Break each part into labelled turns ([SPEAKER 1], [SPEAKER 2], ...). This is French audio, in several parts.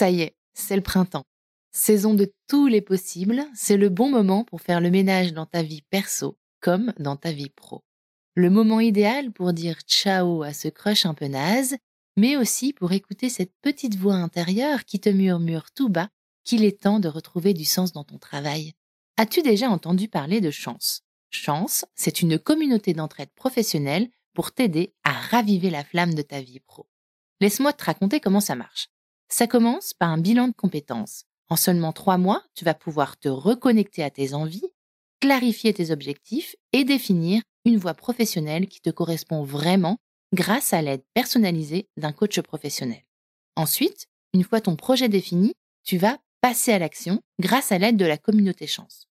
[SPEAKER 1] Ça y est, c'est le printemps. Saison de tous les possibles, c'est le bon moment pour faire le ménage dans ta vie perso comme dans ta vie pro. Le moment idéal pour dire ciao à ce crush un peu naze, mais aussi pour écouter cette petite voix intérieure qui te murmure tout bas qu'il est temps de retrouver du sens dans ton travail. As-tu déjà entendu parler de Chance? Chance, c'est une communauté d'entraide professionnelle pour t'aider à raviver la flamme de ta vie pro. Laisse-moi te raconter comment ça marche. Ça commence par un bilan de compétences. En seulement trois mois, tu vas pouvoir te reconnecter à tes envies, clarifier tes objectifs et définir une voie professionnelle qui te correspond vraiment grâce à l'aide personnalisée d'un coach professionnel. Ensuite, une fois ton projet défini, tu vas passer à l'action grâce à l'aide de la communauté chance.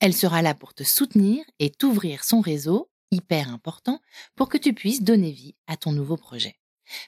[SPEAKER 1] Elle sera là pour te soutenir et t'ouvrir son réseau, hyper important, pour que tu puisses donner vie à ton nouveau projet.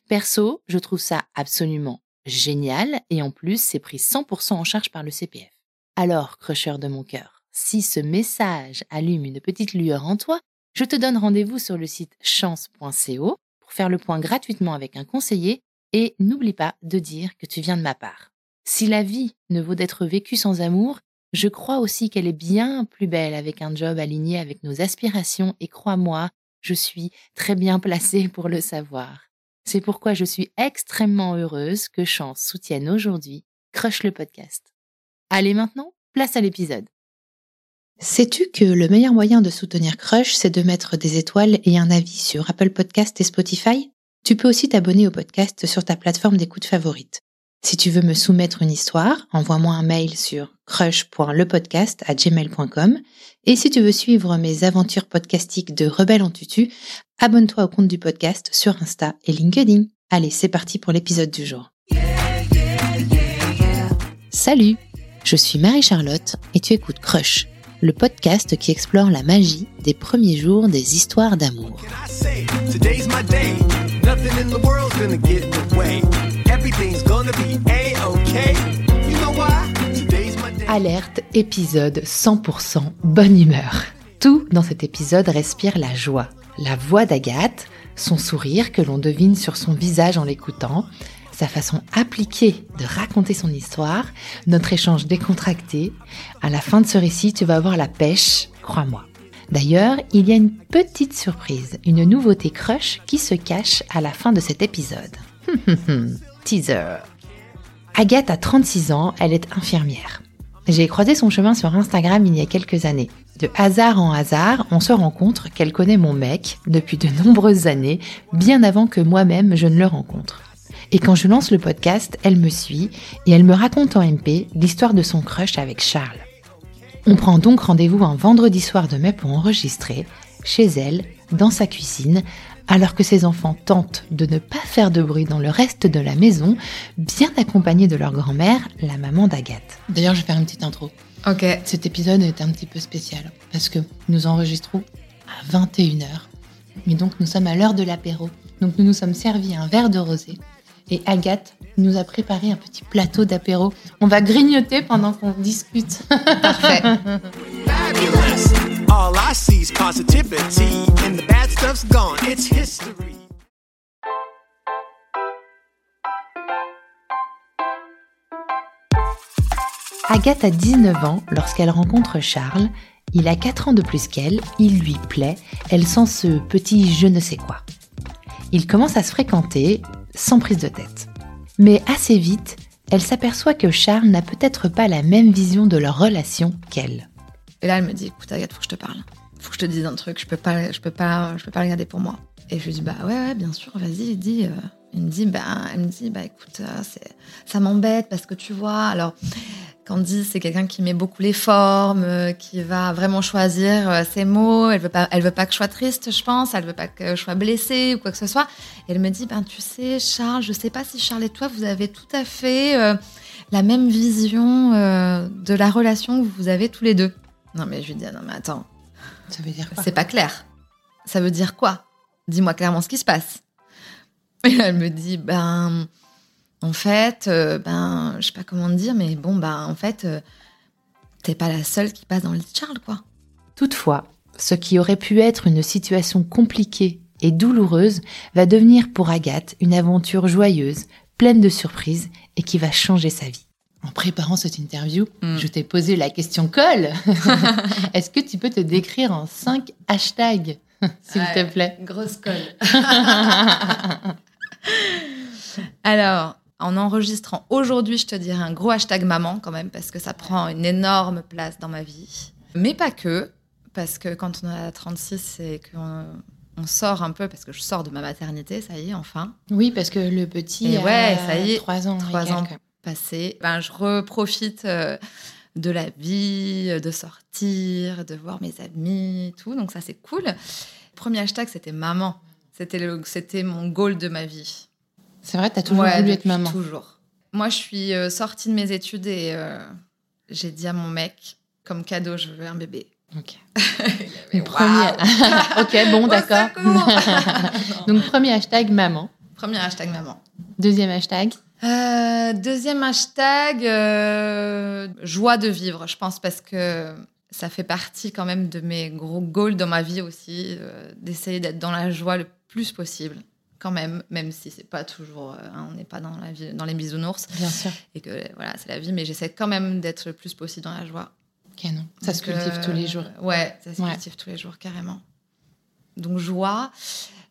[SPEAKER 1] Perso, je trouve ça absolument génial et en plus, c'est pris 100% en charge par le CPF. Alors, crusher de mon cœur, si ce message allume une petite lueur en toi, je te donne rendez-vous sur le site chance.co pour faire le point gratuitement avec un conseiller et n'oublie pas de dire que tu viens de ma part. Si la vie ne vaut d'être vécue sans amour, je crois aussi qu'elle est bien plus belle avec un job aligné avec nos aspirations et crois-moi, je suis très bien placée pour le savoir. C'est pourquoi je suis extrêmement heureuse que Chance soutienne aujourd'hui Crush le podcast. Allez maintenant, place à l'épisode. Sais-tu que le meilleur moyen de soutenir Crush, c'est de mettre des étoiles et un avis sur Apple Podcast et Spotify? Tu peux aussi t'abonner au podcast sur ta plateforme d'écoute favorite. Si tu veux me soumettre une histoire, envoie-moi un mail sur crush.lepodcast@gmail.com et si tu veux suivre mes aventures podcastiques de Rebelle en tutu, abonne-toi au compte du podcast sur Insta et LinkedIn. Allez, c'est parti pour l'épisode du jour. Salut, je suis Marie-Charlotte et tu écoutes Crush, le podcast qui explore la magie des premiers jours des histoires d'amour. Alerte épisode 100% bonne humeur. Tout dans cet épisode respire la joie. La voix d'Agathe, son sourire que l'on devine sur son visage en l'écoutant, sa façon appliquée de raconter son histoire, notre échange décontracté. À la fin de ce récit, tu vas avoir la pêche, crois-moi. D'ailleurs, il y a une petite surprise, une nouveauté crush qui se cache à la fin de cet épisode. Teaser. Agathe a 36 ans, elle est infirmière. J'ai croisé son chemin sur Instagram il y a quelques années. De hasard en hasard, on se rencontre qu'elle connaît mon mec depuis de nombreuses années, bien avant que moi-même je ne le rencontre. Et quand je lance le podcast, elle me suit et elle me raconte en MP l'histoire de son crush avec Charles. On prend donc rendez-vous un vendredi soir de mai pour enregistrer, chez elle, dans sa cuisine, alors que ses enfants tentent de ne pas faire de bruit dans le reste de la maison, bien accompagnés de leur grand-mère, la maman d'Agathe. D'ailleurs, je vais faire une petite intro.
[SPEAKER 2] Ok.
[SPEAKER 1] Cet épisode est un petit peu spécial parce que nous enregistrons à 21h. Mais donc nous sommes à l'heure de l'apéro. Donc nous nous sommes servis un verre de rosé et Agathe nous a préparé un petit plateau d'apéro. On va grignoter pendant qu'on discute.
[SPEAKER 2] Parfait.
[SPEAKER 1] Agathe a 19 ans lorsqu'elle rencontre Charles. Il a 4 ans de plus qu'elle, il lui plaît, elle sent ce petit je ne sais quoi. Ils commencent à se fréquenter sans prise de tête. Mais assez vite, elle s'aperçoit que Charles n'a peut-être pas la même vision de leur relation qu'elle.
[SPEAKER 2] Et là, elle me dit, écoute, Agathe, faut que je te parle. Faut que je te dise un truc. Je peux pas, je peux pas, je peux pas le garder pour moi. Et je lui dis, bah ouais, ouais, bien sûr, vas-y, dis. Euh. Elle me dit, bah, elle me dit, bah écoute, euh, ça m'embête parce que tu vois, alors Candy, c'est quelqu'un qui met beaucoup les formes, euh, qui va vraiment choisir ses mots. Elle veut pas, elle veut pas que je sois triste, je pense. Elle veut pas que je sois blessée ou quoi que ce soit. Et elle me dit, ben tu sais, Charles, je sais pas si Charles et toi, vous avez tout à fait la même vision de la relation que vous avez tous les deux. Non mais je lui dis, ah, non mais attends.
[SPEAKER 1] Ça veut dire quoi
[SPEAKER 2] C'est pas clair. Ça veut dire quoi? Dis-moi clairement ce qui se passe. Et elle me dit, ben en fait, euh, ben, je sais pas comment dire, mais bon, ben, en fait, euh, t'es pas la seule qui passe dans le lit de Charles, quoi.
[SPEAKER 1] Toutefois, ce qui aurait pu être une situation compliquée et douloureuse va devenir pour Agathe une aventure joyeuse, pleine de surprises et qui va changer sa vie. En préparant cette interview,
[SPEAKER 2] Mm.
[SPEAKER 1] je t'ai posé la question colle. Est-ce que tu peux te décrire en cinq hashtags, s'il te plaît?
[SPEAKER 2] Grosse colle. Alors, en enregistrant aujourd'hui, je te dirais un gros hashtag maman quand même, parce que ça prend une énorme place dans ma vie. Mais pas que, parce que quand on a 36, c'est qu'on on sort un peu, parce que je sors de ma maternité, ça y est, enfin,
[SPEAKER 1] Oui, parce que le petit
[SPEAKER 2] Et
[SPEAKER 1] a
[SPEAKER 2] ouais, ça y est,
[SPEAKER 1] 3 ans. et
[SPEAKER 2] trois ans. Passé. Ben, je reprofite euh, de la vie, de sortir, de voir mes amis, tout. Donc ça, c'est cool. Premier hashtag, c'était maman. C'était mon goal de ma vie.
[SPEAKER 1] C'est vrai, t'as toujours
[SPEAKER 2] Ouais,
[SPEAKER 1] voulu être maman.
[SPEAKER 2] Toujours. Moi, je suis euh, sortie de mes études et euh, j'ai dit à mon mec, comme cadeau, je veux un bébé.
[SPEAKER 1] Ok. Premier. ok, bon, d'accord. Donc, premier hashtag maman.
[SPEAKER 2] Premier hashtag maman.
[SPEAKER 1] Deuxième hashtag.
[SPEAKER 2] Euh, deuxième hashtag, euh, joie de vivre, je pense, parce que ça fait partie quand même de mes gros goals dans ma vie aussi, euh, d'essayer d'être dans la joie le plus possible, quand même, même si c'est pas toujours, hein, on n'est pas dans, la vie, dans les bisounours,
[SPEAKER 1] Bien sûr.
[SPEAKER 2] et que voilà, c'est la vie, mais j'essaie quand même d'être le plus possible dans la joie.
[SPEAKER 1] Canon. Ça se cultive tous les jours.
[SPEAKER 2] Ouais, ça se
[SPEAKER 1] Ouais.
[SPEAKER 2] cultive tous les jours, carrément. Donc, joie.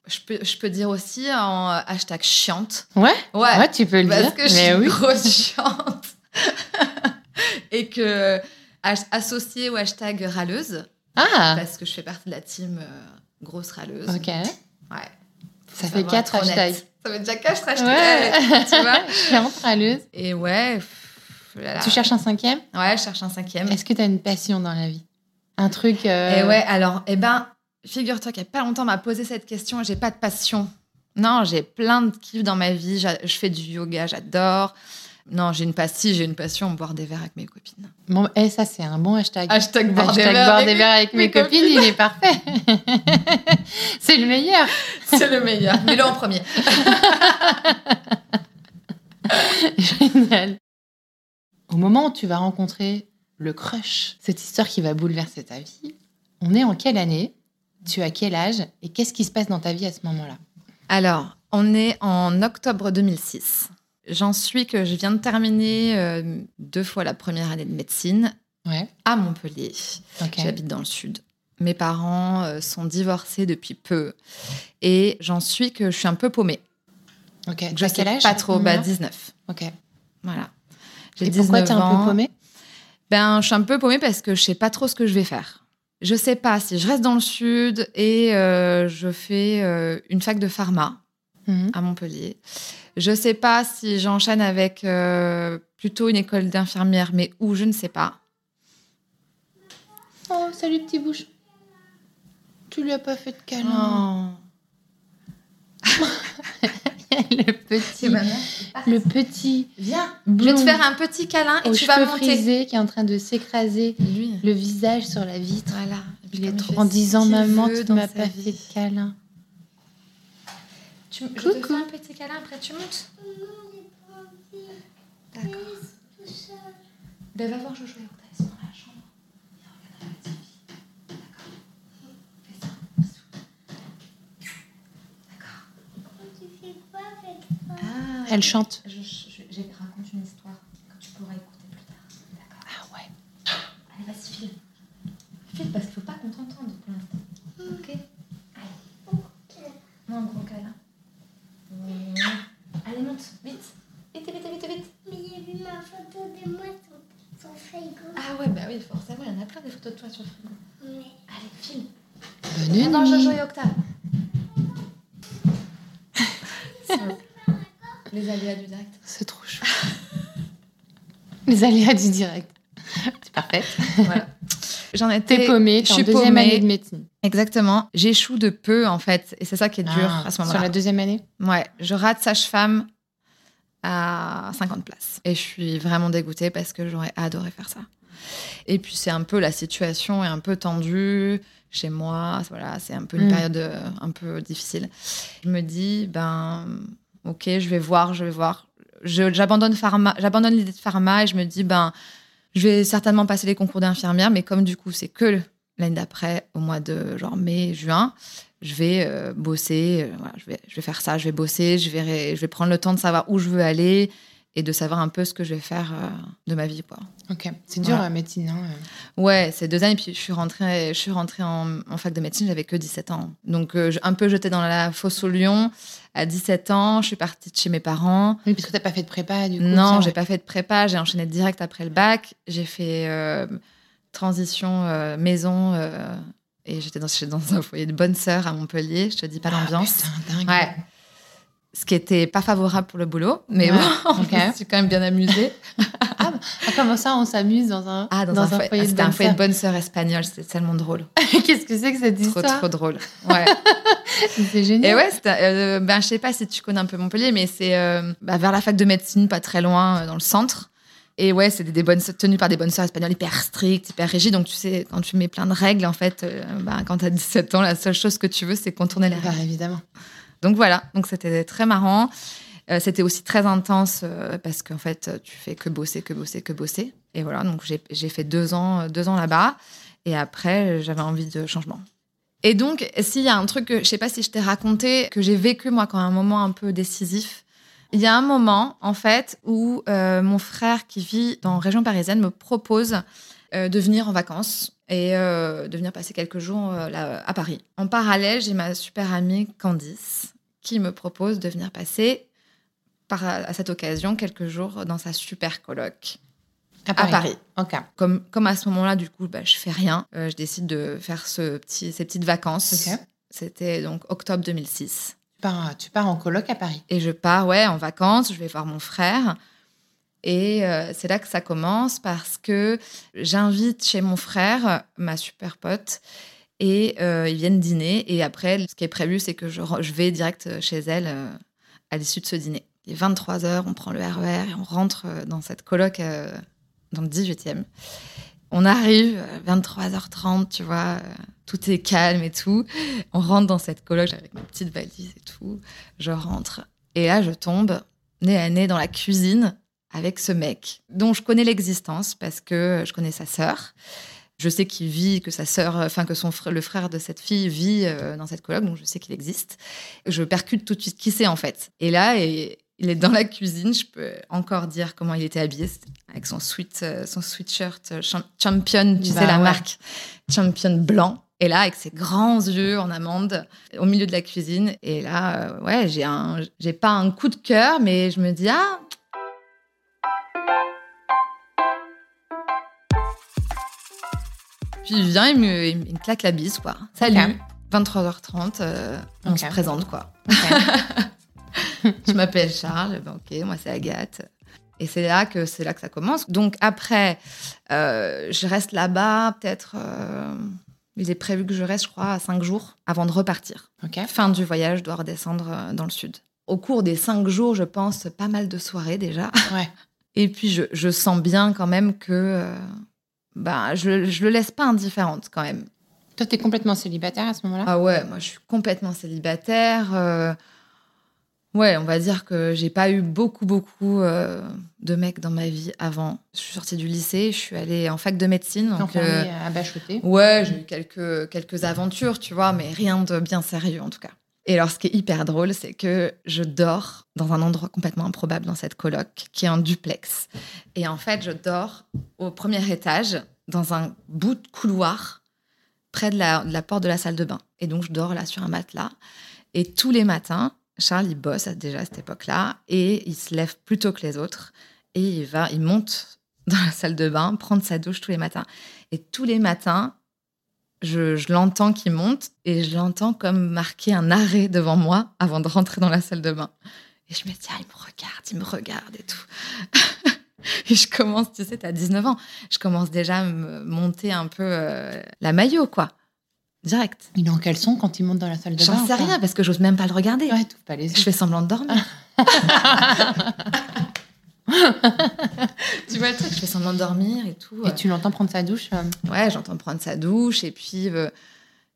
[SPEAKER 2] Je peux, je peux dire aussi en hashtag chiante.
[SPEAKER 1] Ouais,
[SPEAKER 2] Ouais,
[SPEAKER 1] ouais, tu peux le
[SPEAKER 2] parce
[SPEAKER 1] dire.
[SPEAKER 2] que je
[SPEAKER 1] mais
[SPEAKER 2] suis
[SPEAKER 1] oui.
[SPEAKER 2] grosse chiante. Et que as- associé au hashtag râleuse,
[SPEAKER 1] Ah,
[SPEAKER 2] parce que je fais partie de la team euh, grosse râleuse.
[SPEAKER 1] ok.
[SPEAKER 2] Ouais.
[SPEAKER 1] Ça fait quatre hashtags.
[SPEAKER 2] Ça fait déjà quatre hashtags.
[SPEAKER 1] Ouais.
[SPEAKER 2] Tu vois
[SPEAKER 1] Chiante, râleuse.
[SPEAKER 2] Et ouais. pff, là, là.
[SPEAKER 1] Tu cherches un cinquième?
[SPEAKER 2] Ouais, je cherche un cinquième.
[SPEAKER 1] Est-ce que tu as une passion dans la vie? Un truc. euh,
[SPEAKER 2] Et ouais, alors, eh ben, figure-toi qu'il n'y a pas longtemps, on m'a posé cette question j'ai pas de passion. Non, j'ai plein de kiffs dans ma vie. Je fais du yoga, j'adore. Non, j'ai une passion, j'ai une passion, boire des verres avec mes copines.
[SPEAKER 1] Bon, eh, ça, c'est un bon hashtag.
[SPEAKER 2] Hashtag boire des verres
[SPEAKER 1] boire
[SPEAKER 2] avec
[SPEAKER 1] des verres avec mes copines, il est parfait. c'est le meilleur.
[SPEAKER 2] C'est le meilleur. Mets-le en premier.
[SPEAKER 1] Génial. Au moment où tu vas rencontrer le crush, cette histoire qui va bouleverser ta vie, on est en quelle année? Tu as quel âge Et qu'est-ce qui se passe dans ta vie à ce moment-là?
[SPEAKER 2] Alors, on est en octobre 2006. J'en suis que je viens de terminer euh, deux fois la première année de médecine
[SPEAKER 1] Ouais,
[SPEAKER 2] à Montpellier. J'habite dans le sud. Mes parents euh, sont divorcés depuis peu et j'en suis que je suis un peu paumée.
[SPEAKER 1] Ok.
[SPEAKER 2] Je sais
[SPEAKER 1] quel âge
[SPEAKER 2] pas trop, bah
[SPEAKER 1] Combien
[SPEAKER 2] 19.
[SPEAKER 1] Ok.
[SPEAKER 2] Voilà. J'ai
[SPEAKER 1] pourquoi
[SPEAKER 2] 19
[SPEAKER 1] t'es un peu paumée?
[SPEAKER 2] Ben, je suis un peu paumée parce que je sais pas trop ce que je vais faire. Je sais pas si je reste dans le sud et euh, je fais euh, une fac de pharma
[SPEAKER 1] Mhm.
[SPEAKER 2] à Montpellier. Je sais pas si j'enchaîne avec euh, plutôt une école d'infirmière, mais où je ne sais pas.
[SPEAKER 1] Oh, salut petit bouche. Tu lui as pas fait de câlin.
[SPEAKER 2] Oh.
[SPEAKER 1] le petit, le petit
[SPEAKER 2] Viens, je vais te faire un petit câlin et tu vas monter.
[SPEAKER 1] frisés qui est en train de s'écraser
[SPEAKER 2] Lui.
[SPEAKER 1] le visage sur la vitre.
[SPEAKER 2] Voilà.
[SPEAKER 1] Il est trop- en disant maman, tu
[SPEAKER 2] dans
[SPEAKER 1] m'as pas
[SPEAKER 2] vie.
[SPEAKER 1] fait de câlin.
[SPEAKER 2] Tu, je te
[SPEAKER 1] Coucou.
[SPEAKER 2] fais un petit câlin, après tu montes. D'accord. Ben, va voir Jojo et Octa, ils sont dans la chambre. Viens, regarde la TV. D'accord. Fais ça. Bisous. D'accord. Ah,
[SPEAKER 1] Elle chante.
[SPEAKER 2] je, je, raconte une histoire que tu pourras écouter plus tard. D'accord.
[SPEAKER 1] Ah ouais.
[SPEAKER 2] Allez, vas-y, file. File parce qu'il faut pas qu'on t'entende pour l'instant. Ok Allez. Non, un gros câlin. Mmh. Allez, monte, vite. Vite, vite, vite, vite.
[SPEAKER 3] Mais il y a vu ma photo de moi sur son frigo.
[SPEAKER 2] Ah ouais, bah oui, forcément, il y en a plein des photos de toi sur le frigo.
[SPEAKER 3] Mais
[SPEAKER 2] Allez, file.
[SPEAKER 1] Bonne nuit.
[SPEAKER 2] Jojo et Octa. Les aléas du direct.
[SPEAKER 1] C'est trop chou. Les aléas du direct. C'est parfait.
[SPEAKER 2] Voilà. J'en étais.
[SPEAKER 1] T'es paumée,
[SPEAKER 2] je
[SPEAKER 1] en
[SPEAKER 2] suis
[SPEAKER 1] deuxième
[SPEAKER 2] paumée.
[SPEAKER 1] année de médecine.
[SPEAKER 2] Exactement. J'échoue de peu, en fait. Et c'est ça qui est dur
[SPEAKER 1] Ah,
[SPEAKER 2] à ce
[SPEAKER 1] Sur
[SPEAKER 2] moment-là.
[SPEAKER 1] la deuxième année
[SPEAKER 2] Ouais, je rate sage-femme à 50 places. Et je suis vraiment dégoûtée parce que j'aurais adoré faire ça. Et puis c'est un peu la situation est un peu tendue chez moi. Voilà, c'est un peu une
[SPEAKER 1] Mm.
[SPEAKER 2] période euh, un peu difficile. Je me dis ben ok, je vais voir, je vais voir. J'abandonne pharma, j'abandonne l'idée de pharma et je me dis ben je vais certainement passer les concours d'infirmière, mais comme du coup c'est que l'année d'après, au mois de genre mai, juin, je vais euh, bosser, euh, voilà, je, vais, je vais faire ça, je vais bosser, je vais, je vais prendre le temps de savoir où je veux aller. et de savoir un peu ce que je vais faire euh, de ma vie, quoi.
[SPEAKER 1] Ok. C'est dur,
[SPEAKER 2] Voilà.
[SPEAKER 1] la médecine, hein
[SPEAKER 2] Ouais, c'est deux ans et puis je suis rentrée, je suis rentrée en, en fac de médecine, j'avais que 17 ans. Donc euh, un peu jetée dans la fosse au lion. À 17 ans, je suis partie de chez mes parents.
[SPEAKER 1] Oui, parce que t'as pas fait de prépa, du coup.
[SPEAKER 2] non, j'ai
[SPEAKER 1] ouais.
[SPEAKER 2] pas fait de prépa, j'ai enchaîné direct après le bac. J'ai fait euh, transition euh, maison euh, et j'étais dans, dans un foyer de bonne sœur à Montpellier. Je te dis pas
[SPEAKER 1] Ah,
[SPEAKER 2] l'ambiance.
[SPEAKER 1] dingue.
[SPEAKER 2] Ouais. Ce qui était pas favorable pour le boulot, mais
[SPEAKER 1] Ouais,
[SPEAKER 2] bon,
[SPEAKER 1] ok.
[SPEAKER 2] je me suis quand même bien amusée.
[SPEAKER 1] Ah, comment ça, on s'amuse dans un,
[SPEAKER 2] Ah, dans, un, foyer,
[SPEAKER 1] foyer de
[SPEAKER 2] un
[SPEAKER 1] bonne
[SPEAKER 2] foyer de
[SPEAKER 1] sœur
[SPEAKER 2] bonne sœur espagnole, c'était tellement drôle.
[SPEAKER 1] Qu'est-ce que c'est que cette
[SPEAKER 2] Trop,
[SPEAKER 1] histoire
[SPEAKER 2] trop drôle. Ouais.
[SPEAKER 1] C'est génial.
[SPEAKER 2] Et ouais, euh, ben, je sais pas si tu connais un peu Montpellier, mais c'est euh, bah, vers la fac de médecine, pas très loin, euh, dans le centre. Et ouais, c'était des bonnes tenues par des bonnes sœurs espagnoles hyper strictes, hyper rigides. Donc tu sais, quand tu mets plein de règles, en fait, euh, bah, quand t'as 17 ans, la seule chose que tu veux, c'est contourner les
[SPEAKER 1] Bah,
[SPEAKER 2] règles.
[SPEAKER 1] évidemment.
[SPEAKER 2] Donc voilà, donc c'était très marrant. Euh, c'était aussi très intense euh, parce qu'en fait, tu fais que bosser, que bosser, que bosser. Et voilà, donc j'ai fait deux ans, euh, deux ans là-bas. Et après, j'avais envie de changement. Et donc, s'il y a un truc que je sais pas si je t'ai raconté, que j'ai vécu moi quand un moment un peu décisif, il y a un moment en fait où euh, mon frère qui vit dans région parisienne me propose euh, de venir en vacances et euh, de venir passer quelques jours euh, à Paris. En parallèle, j'ai ma super amie Candice qui me propose de venir passer par, à cette occasion quelques jours dans sa super coloc à Paris.
[SPEAKER 1] Ok.
[SPEAKER 2] Comme, comme à ce moment-là, du coup, bah, je fais rien. Euh, je décide de faire ce petit, ces petites vacances.
[SPEAKER 1] Ok.
[SPEAKER 2] C'était donc octobre 2006.
[SPEAKER 1] Tu pars, tu pars en coloc à Paris.
[SPEAKER 2] Et je pars, ouais, en vacances. Je vais voir mon frère. Et euh, c'est là que ça commence parce que j'invite chez mon frère ma super pote et euh, ils viennent dîner. Et après, ce qui est prévu, c'est que je, je vais direct chez elle à l'issue de ce dîner. Il est 23 heures, on prend le RER et on rentre euh, dans cette coloc euh, dans le 18e. On arrive, euh, 23h30, tu vois, euh, tout est calme et tout. On rentre dans cette coloc avec ma petite valise et tout. Je rentre. Et là, je tombe nez à nez dans la cuisine avec ce mec dont je connais l'existence parce que je connais sa sœur. Je sais qu'il vit, que sa sœur, enfin que son frère, le frère de cette fille vit euh, dans cette coloc, donc je sais qu'il existe. Je percute tout de suite qui c'est en fait. Et là, et- il est dans la cuisine. Je peux encore dire comment il était habillé, avec son sweat, euh, son sweatshirt euh, cham- Champion, tu
[SPEAKER 1] Bah
[SPEAKER 2] sais la
[SPEAKER 1] ouais.
[SPEAKER 2] marque Champion blanc. Et là, avec ses grands yeux en amande, au milieu de la cuisine. Et là, euh, ouais, j'ai un, j'ai pas un coup de cœur, mais je me dis ah. Puis il vient, il me, il me claque la bise, quoi. Salut.
[SPEAKER 1] Ok.
[SPEAKER 2] 23h30, euh, on se présente, quoi. Je m'appelle Charles, ben ok, moi c'est Agathe. Et c'est là que c'est là que ça commence. Donc après, euh, je reste là-bas peut-être. euh, il est prévu que je reste, je crois, à cinq jours avant de repartir.
[SPEAKER 1] Ok.
[SPEAKER 2] Fin du voyage, je dois redescendre euh, dans le sud. Au cours des cinq jours, je pense pas mal de soirées déjà.
[SPEAKER 1] Ouais.
[SPEAKER 2] Et puis je, je sens bien quand même que euh, ben, je, je le laisse pas indifférente quand même.
[SPEAKER 1] Toi, t'es complètement célibataire à ce moment-là?
[SPEAKER 2] Ah ouais, moi je suis complètement célibataire. Ouais, on va dire que j'ai pas eu beaucoup, beaucoup euh, de mecs dans ma vie avant. Je suis sortie du lycée, je suis allée en fac de médecine. Donc, euh,
[SPEAKER 1] à
[SPEAKER 2] ouais, j'ai eu quelques, quelques aventures, tu vois, mais rien de bien sérieux en tout cas. Et alors, ce qui est hyper drôle, c'est que je dors dans un endroit complètement improbable dans cette coloc, qui est un duplex. Et en fait, je dors au premier étage, dans un bout de couloir, près de la, de la porte de la salle de bain. Et donc, je dors là sur un matelas. Et tous les matins, Charles, il bosse déjà à cette époque-là, et il se lève plus tôt que les autres. Et il va, il monte dans la salle de bain, prendre sa douche tous les matins. Et tous les matins, je, je l'entends qui monte et je l'entends comme marquer un arrêt devant moi avant de rentrer dans la salle de bain. Et je me dis, ah, il me regarde, il me regarde et tout. et je commence, tu sais, t'as 19 ans, je commence déjà à me monter un peu euh, la maillot, quoi. Direct.
[SPEAKER 1] Il est en caleçon quand il monte dans la salle de bain
[SPEAKER 2] J'en sais rien parce que j'ose même pas le regarder.
[SPEAKER 1] Ouais, pas les
[SPEAKER 2] Je
[SPEAKER 1] yeux.
[SPEAKER 2] fais semblant de dormir. tu vois le truc, je fais semblant de dormir et tout.
[SPEAKER 1] Et tu l'entends prendre sa douche euh,
[SPEAKER 2] Ouais, j'entends prendre sa douche et puis euh,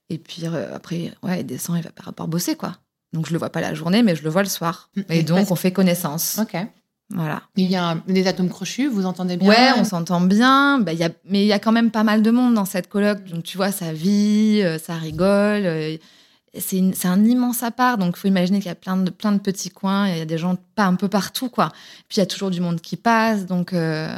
[SPEAKER 2] et puis euh, après ouais, il descend, il va par rapport bosser quoi. Donc je le vois pas la journée, mais je le vois le soir.
[SPEAKER 1] Mm,
[SPEAKER 2] Et donc on fait connaissance.
[SPEAKER 1] Ok.
[SPEAKER 2] Voilà.
[SPEAKER 1] Il y a un- des atomes crochus, vous entendez bien?
[SPEAKER 2] Ouais, on s'entend bien. Bah, y a, mais il y a quand même pas mal de monde dans cette coloc. Donc tu vois, ça vit, euh, ça rigole. euh, c'est un immense appart, donc il faut imaginer qu'il y a plein de, plein de petits coins, il y a des gens pas un peu partout, quoi. Puis il y a toujours du monde qui passe, donc euh,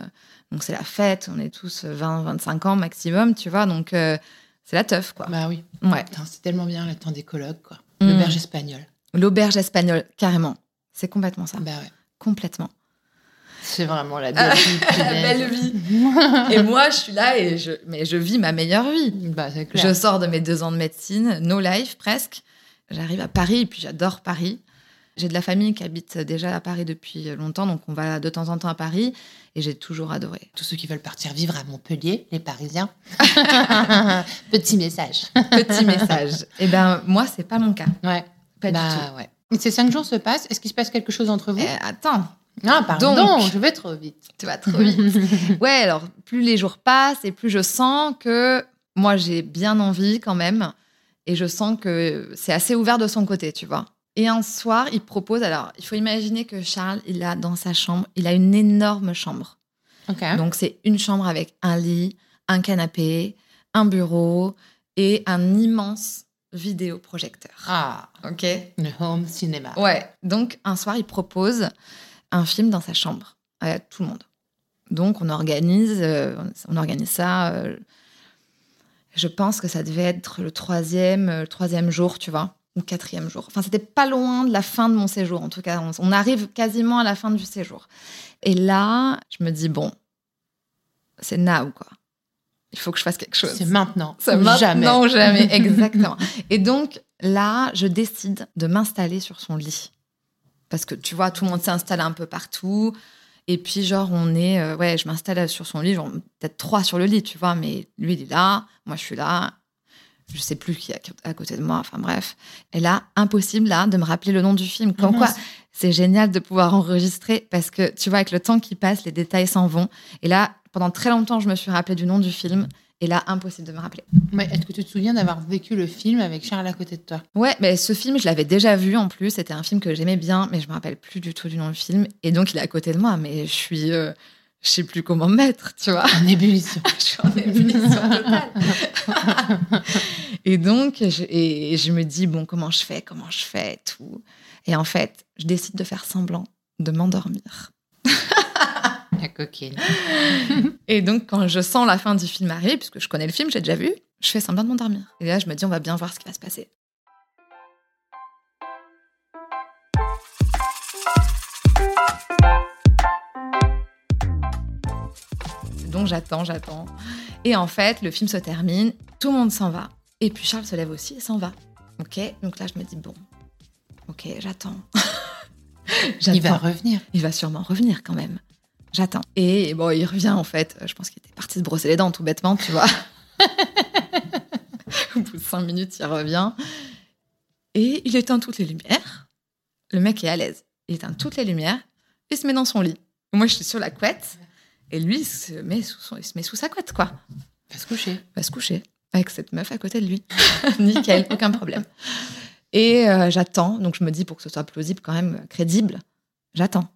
[SPEAKER 2] donc c'est la fête, on est tous 20, 25 ans maximum, tu vois, donc euh, c'est la teuf, quoi.
[SPEAKER 4] Bah oui.
[SPEAKER 2] Ouais.
[SPEAKER 4] C'est tellement bien le temps des colloques, quoi.
[SPEAKER 2] Mm.
[SPEAKER 4] L'auberge espagnole.
[SPEAKER 2] L'auberge espagnole, carrément. C'est complètement ça.
[SPEAKER 4] Bah ouais.
[SPEAKER 2] Complètement.
[SPEAKER 4] C'est vraiment la
[SPEAKER 2] Ah,
[SPEAKER 4] belle vie. punaise.
[SPEAKER 2] belle vie. Et moi, je suis là et je, mais je vis ma meilleure vie.
[SPEAKER 4] Bah, clair.
[SPEAKER 2] Je sors de mes deux ans de médecine, no life presque. J'arrive à Paris et puis j'adore Paris. J'ai de la famille qui habite déjà à Paris depuis longtemps, donc on va de temps en temps à Paris et j'ai toujours adoré.
[SPEAKER 4] Tous ceux qui veulent partir vivre à Montpellier, les Parisiens. Petit message.
[SPEAKER 2] Petit message. Eh ben moi, c'est pas mon cas.
[SPEAKER 4] Ouais.
[SPEAKER 2] Pas
[SPEAKER 4] bah,
[SPEAKER 2] du tout.
[SPEAKER 4] ouais. Et ces cinq jours se passent. Est-ce qu'il se passe quelque chose entre vous?
[SPEAKER 2] Eh, attends,
[SPEAKER 4] Ah, pardon,
[SPEAKER 2] donc.
[SPEAKER 4] je vais trop vite.
[SPEAKER 2] tu vas trop vite. Ouais, alors plus les jours passent et plus je sens que moi j'ai bien envie quand même et je sens que c'est assez ouvert de son côté, tu vois. Et un soir, il propose alors, il faut imaginer que Charles, il a dans sa chambre, il a une énorme chambre. Donc c'est une chambre avec un lit, un canapé, un bureau et un immense vidéoprojecteur.
[SPEAKER 4] Ah,
[SPEAKER 2] OK
[SPEAKER 4] le home cinéma.
[SPEAKER 2] Ouais, donc un soir, il propose un film dans sa chambre à tout le monde. Donc on organise, euh, on organise ça. euh, je pense que ça devait être le troisième, euh, le troisième jour, tu vois, ou quatrième jour. Enfin, c'était pas loin de la fin de mon séjour. En tout cas, on, on arrive quasiment à la fin du séjour. Et là, je me dis bon, c'est now quoi. Il faut que je fasse quelque chose.
[SPEAKER 4] C'est maintenant.
[SPEAKER 2] C'est
[SPEAKER 4] jamais.
[SPEAKER 2] maintenant ou jamais, exactement. Et donc là, je décide de m'installer sur son lit. Parce que tu vois, tout le monde s'installe un peu partout. Et puis, genre, on est. euh, ouais, je m'installe sur son lit, genre, peut-être trois sur le lit, tu vois, mais lui, il est là, moi, je suis là. Je sais plus qui est à côté de moi, enfin bref. Et là, impossible, là, de me rappeler le nom du film. Comme quoi, c'est génial de pouvoir enregistrer parce que, tu vois, avec le temps qui passe, les détails s'en vont. Et là, pendant très longtemps, je me suis rappelé du nom du film. Et là, impossible de me rappeler.
[SPEAKER 4] Mais Est-ce que tu te souviens d'avoir vécu le film avec Charles à côté de toi?
[SPEAKER 2] Ouais, mais ce film, je l'avais déjà vu en plus. C'était un film que j'aimais bien, mais je me rappelle plus du tout du nom du film. Et donc, il est à côté de moi, mais je suis. euh, je sais plus comment me mettre, tu vois.
[SPEAKER 4] En ébullition.
[SPEAKER 2] je suis en ébullition totale. et donc, je, et je me dis, bon, comment je fais Comment je fais Tout. Et en fait, je décide de faire semblant de m'endormir.
[SPEAKER 4] La coquine.
[SPEAKER 2] Et donc, quand je sens la fin du film arriver, puisque je connais le film, j'ai déjà vu, je fais semblant de m'endormir. Et là, je me dis, on va bien voir ce qui va se passer. Donc, j'attends, j'attends. Et en fait, le film se termine, tout le monde s'en va. Et puis, Charles se lève aussi et s'en va. Ok Donc là, je me dis, bon, ok, j'attends.
[SPEAKER 4] Il va revenir.
[SPEAKER 2] il va sûrement revenir quand même. J'attends. Et bon, il revient en fait. Je pense qu'il était parti se brosser les dents tout bêtement, tu vois. Au bout de cinq minutes, il revient. Et il éteint toutes les lumières. Le mec est à l'aise. Il éteint toutes les lumières et se met dans son lit. Moi, je suis sur la couette. Et lui, il se met sous, son- il se met sous sa couette, quoi.
[SPEAKER 4] Va se coucher.
[SPEAKER 2] Il va se coucher avec cette meuf à côté de lui. Nickel, aucun problème. Et euh, j'attends. Donc je me dis pour que ce soit plausible, quand même crédible, j'attends.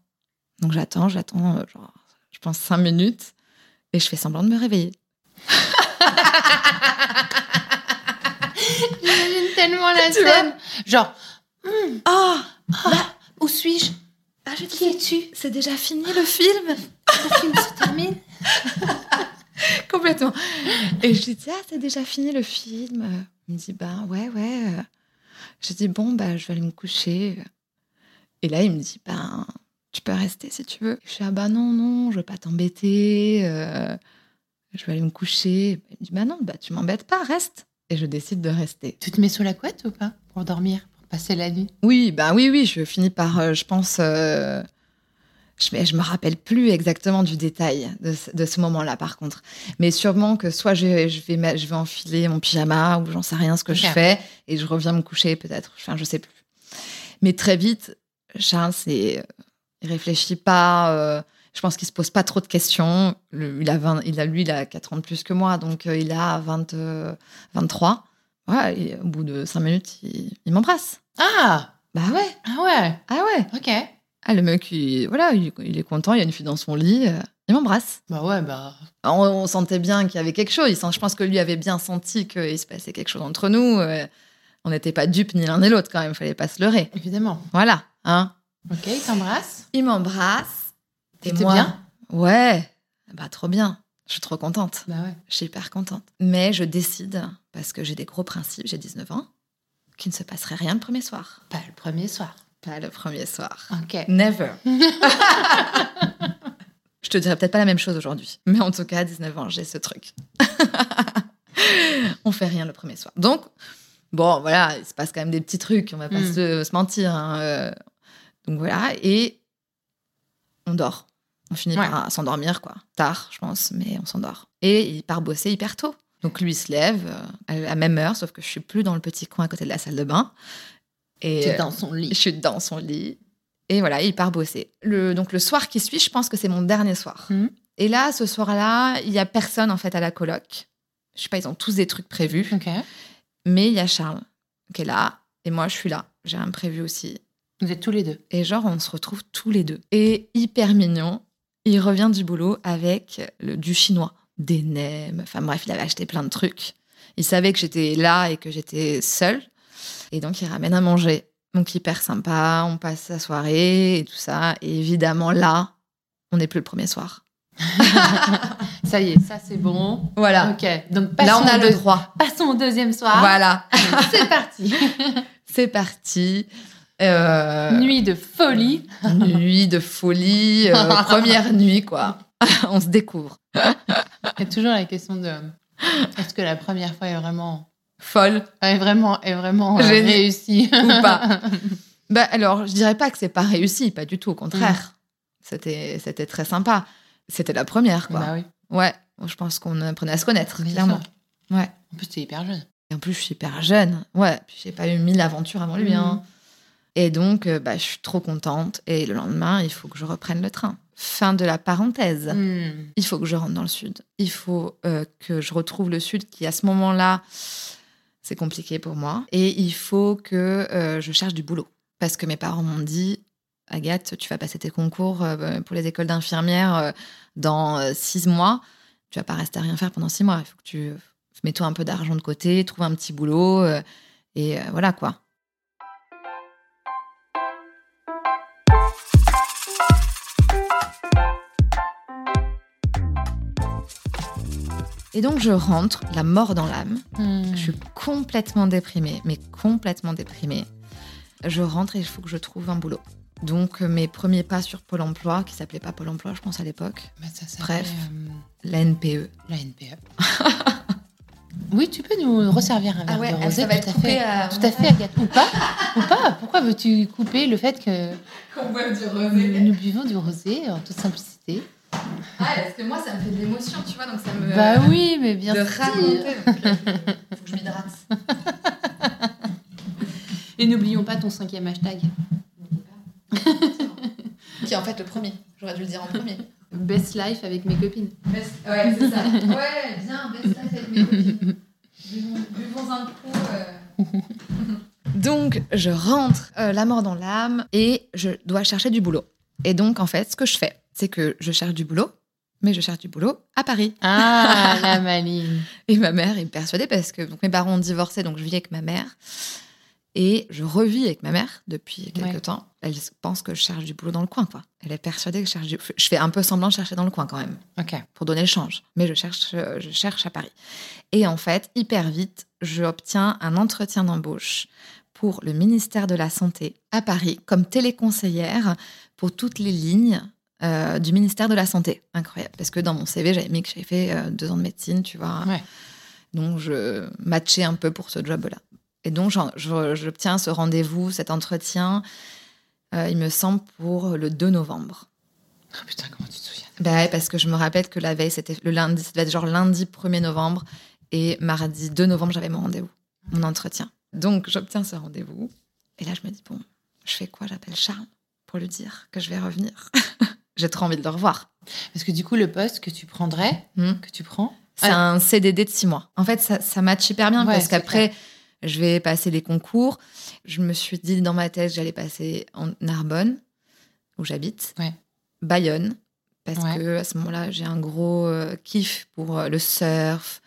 [SPEAKER 2] Donc j'attends, j'attends, euh, genre, je pense cinq minutes, et je fais semblant de me réveiller.
[SPEAKER 4] J'imagine tellement la
[SPEAKER 2] Tu vois
[SPEAKER 4] scène. Genre,
[SPEAKER 2] Ah,
[SPEAKER 4] où suis-je?
[SPEAKER 2] ah je
[SPEAKER 4] Qui es-tu?
[SPEAKER 2] C'est déjà fini le film
[SPEAKER 4] Le film se termine
[SPEAKER 2] Complètement. Et je lui dis, ah, c'est déjà fini le film. Il me dit, bah ouais, ouais. Je dis, bon, bah je vais aller me coucher. Et là, il me dit, ben, tu peux rester si tu veux. Je dis, ah bah non, non, je veux pas t'embêter. euh, je vais aller me coucher. Il me dit, bah non, bah tu m'embêtes pas, reste. Et je décide de rester.
[SPEAKER 4] Tu te mets sous la couette ou pas Pour dormir, pour passer la nuit?
[SPEAKER 2] Oui, bah oui, oui, je finis par, euh, je pense, euh, je, mais je me rappelle plus exactement du détail de, ce- de ce moment-là, par contre. Mais sûrement que soit je, je vais, je vais enfiler mon pyjama ou j'en sais rien ce que je fais et je reviens me coucher peut-être. Enfin, je sais plus. Mais très vite, Charles, c'est, il réfléchit pas. euh, je pense qu'il se pose pas trop de questions. Le- il a 20, il a lui, il a 4 ans de plus que moi, donc euh, il a 20, euh, 23. Ouais, et au bout de 5 minutes, il, il m'embrasse.
[SPEAKER 4] Ah
[SPEAKER 2] Bah ouais.
[SPEAKER 4] Ah ouais
[SPEAKER 2] Ah ouais
[SPEAKER 4] Ok.
[SPEAKER 2] Ah, le mec, il, voilà, il, il est content, il y a une fille dans son lit, euh, il m'embrasse.
[SPEAKER 4] Bah ouais, bah.
[SPEAKER 2] On, on sentait bien qu'il y avait quelque chose. Il je pense que lui avait bien senti qu'il se passait quelque chose entre nous. euh, On n'était pas dupes ni l'un ni l'autre quand même, fallait pas se leurrer.
[SPEAKER 1] Évidemment.
[SPEAKER 2] Voilà, hein.
[SPEAKER 1] Ok, il t'embrasse.
[SPEAKER 2] Il m'embrasse. Et moi,
[SPEAKER 1] bien
[SPEAKER 2] Ouais, bah trop bien. Je suis trop contente.
[SPEAKER 1] Bah ouais.
[SPEAKER 2] Je suis hyper contente. Mais je décide, parce que j'ai des gros principes, j'ai 19 ans, qu'il ne se passerait rien le premier soir.
[SPEAKER 1] Pas le premier soir.
[SPEAKER 2] Pas le premier soir.
[SPEAKER 1] Ok.
[SPEAKER 2] Never. je te dirais peut-être pas la même chose aujourd'hui. Mais en tout cas, à 19 ans, j'ai ce truc. on fait rien le premier soir. Donc, bon, voilà, il se passe quand même des petits trucs, on va pas
[SPEAKER 1] Mm.
[SPEAKER 2] se, se mentir. hein, euh. Donc voilà, et on dort. On finit
[SPEAKER 1] Ouais.
[SPEAKER 2] par s'endormir, quoi. Tard, je pense, mais on s'endort. Et il part bosser hyper tôt. Donc lui il se lève euh, à la même heure, sauf que je suis plus dans le petit coin à côté de la salle de bain. Et
[SPEAKER 1] Tu
[SPEAKER 2] euh,
[SPEAKER 1] es dans son
[SPEAKER 2] je
[SPEAKER 1] lit.
[SPEAKER 2] suis dans son lit. Et voilà, il part bosser. Le, donc le soir qui suit, je pense que c'est mon dernier soir.
[SPEAKER 1] Mhm.
[SPEAKER 2] Et là, ce soir-là, il y a personne en fait à la coloc. Je sais pas, ils ont tous des trucs prévus. Mais il y a Charles qui est là. Et moi, je suis là. J'ai un prévu aussi.
[SPEAKER 1] Vous êtes tous les deux.
[SPEAKER 2] Et genre, on se retrouve tous les deux. Et hyper mignon, il revient du boulot avec le, du chinois, des nems. Enfin bref, il avait acheté plein de trucs. Il savait que j'étais là et que j'étais seule. Et donc, il ramène à manger. Donc, hyper sympa. On passe la soirée et tout ça. Et évidemment, là, on n'est plus le premier soir.
[SPEAKER 1] Ça y est, ça c'est bon.
[SPEAKER 2] Voilà.
[SPEAKER 1] Ok. Donc
[SPEAKER 2] Là, on a le droit.
[SPEAKER 1] passons au deuxième soir.
[SPEAKER 2] Voilà.
[SPEAKER 1] C'est parti.
[SPEAKER 2] C'est parti. Euh,
[SPEAKER 1] Nuit de folie.
[SPEAKER 2] nuit de folie. euh, première nuit, quoi. on se découvre.
[SPEAKER 1] Il y a toujours la question de est-ce que la première fois est vraiment
[SPEAKER 2] Folle.
[SPEAKER 1] est vraiment est vraiment euh, réussie
[SPEAKER 2] Ou pas. Bah alors, je dirais pas que c'est pas réussi, pas du tout, au contraire. C'était, c'était très sympa. C'était la première, quoi.
[SPEAKER 1] Bah oui.
[SPEAKER 2] Ouais, je pense qu'on apprenait à se connaître,
[SPEAKER 1] Bien
[SPEAKER 2] clairement.
[SPEAKER 1] sûr.
[SPEAKER 2] Ouais.
[SPEAKER 1] En plus, tu es hyper jeune.
[SPEAKER 2] Et en plus, je suis hyper jeune. Ouais, puis j'ai pas eu mille aventures avant lui. hein. Et donc, euh, bah, je suis trop contente. Et le lendemain, il faut que je reprenne le train. Fin de la parenthèse.
[SPEAKER 1] Hmm.
[SPEAKER 2] Il faut que je rentre dans le sud. Il faut euh, que je retrouve le sud qui, à ce moment-là, c'est compliqué pour moi. Et il faut que euh, je cherche du boulot. Parce que mes parents m'ont dit, Agathe, tu vas passer tes concours pour les écoles d'infirmières dans six mois. Tu vas pas rester à rien faire pendant six mois. Il faut que tu mets-toi un peu d'argent de côté, trouve un petit boulot. et voilà quoi. Et donc je rentre, la mort dans l'âme.
[SPEAKER 1] Hmm.
[SPEAKER 2] Je suis complètement déprimée, mais complètement déprimée. Je rentre et il faut que je trouve un boulot. Donc euh, mes premiers pas sur Pôle Emploi, qui s'appelait pas Pôle Emploi, je pense à l'époque,
[SPEAKER 1] Bah, ça
[SPEAKER 2] Bref.
[SPEAKER 1] euh,
[SPEAKER 2] la NPE.
[SPEAKER 1] la NPE. oui, tu peux nous resservir un verre de rosé. tout à fait. Tout à fait, Agathe. Ou pas Ou pas Pourquoi veux-tu couper le fait que nous, nous buvons du rosé en toute simplicité?
[SPEAKER 2] Ah, parce que moi ça me fait de l'émotion, tu vois, donc ça me.
[SPEAKER 1] Bah oui, mais bien
[SPEAKER 2] de
[SPEAKER 1] sûr.
[SPEAKER 2] raconter. donc, euh, faut que je m'hydrate.
[SPEAKER 1] Et n'oublions pas ton cinquième hashtag.
[SPEAKER 2] qui est en fait le premier. J'aurais dû le dire en premier.
[SPEAKER 1] Best life avec mes copines.
[SPEAKER 2] Ouais, c'est ça. Ouais, bien, best life avec mes copines. Buvons, buvons un coup. euh. Donc, je rentre euh, la mort dans l'âme et je dois chercher du boulot. Et donc, en fait, ce que je fais, c'est que je cherche du boulot, mais je cherche du boulot à Paris.
[SPEAKER 1] Ah, la maline.
[SPEAKER 2] Et ma mère est persuadée parce que donc, mes parents ont divorcé, donc je vis avec ma mère. Et je revis avec ma mère depuis quelques
[SPEAKER 1] Ouais.
[SPEAKER 2] temps. Elle pense que je cherche du boulot dans le coin, quoi. Elle est persuadée que je cherche du... Je fais un peu semblant de chercher dans le coin quand même
[SPEAKER 1] Ok.
[SPEAKER 2] pour donner le change. Mais je cherche, je cherche à Paris. Et en fait, hyper vite, j'obtiens un entretien d'embauche pour le ministère de la Santé à Paris comme téléconseillère pour toutes les lignes euh, du ministère de la Santé. Incroyable. Parce que dans mon CV, j'avais mis que j'avais fait euh, deux ans de médecine, tu vois.
[SPEAKER 1] Ouais.
[SPEAKER 2] Donc, je matchais un peu pour ce job-là. Et donc, j'obtiens ce rendez-vous, cet entretien, euh, il me semble, pour le 2 novembre.
[SPEAKER 1] Oh putain, comment tu te souviens?
[SPEAKER 2] Bah ouais, parce que je me rappelle que la veille, c'était le lundi, ça devait être genre lundi 1er novembre. Et mardi 2 novembre, j'avais mon rendez-vous, mon entretien. Donc, j'obtiens ce rendez-vous. Et là, je me dis, bon, je fais quoi? J'appelle Charles pour lui dire que je vais revenir. J'ai trop envie de le revoir.
[SPEAKER 1] Parce que du coup, le poste que tu prendrais,
[SPEAKER 2] Hmm.
[SPEAKER 1] que tu prends,
[SPEAKER 2] C'est
[SPEAKER 1] Ah.
[SPEAKER 2] un CDD de six mois. En fait, ça, ça match hyper bien
[SPEAKER 1] Ouais,
[SPEAKER 2] parce qu'après, je vais passer les concours. Je me suis dit dans ma tête que j'allais passer en Narbonne, où j'habite,
[SPEAKER 1] Ouais.
[SPEAKER 2] Bayonne, parce
[SPEAKER 1] Ouais.
[SPEAKER 2] que à ce moment-là, j'ai un gros euh, kiff pour euh, le surf,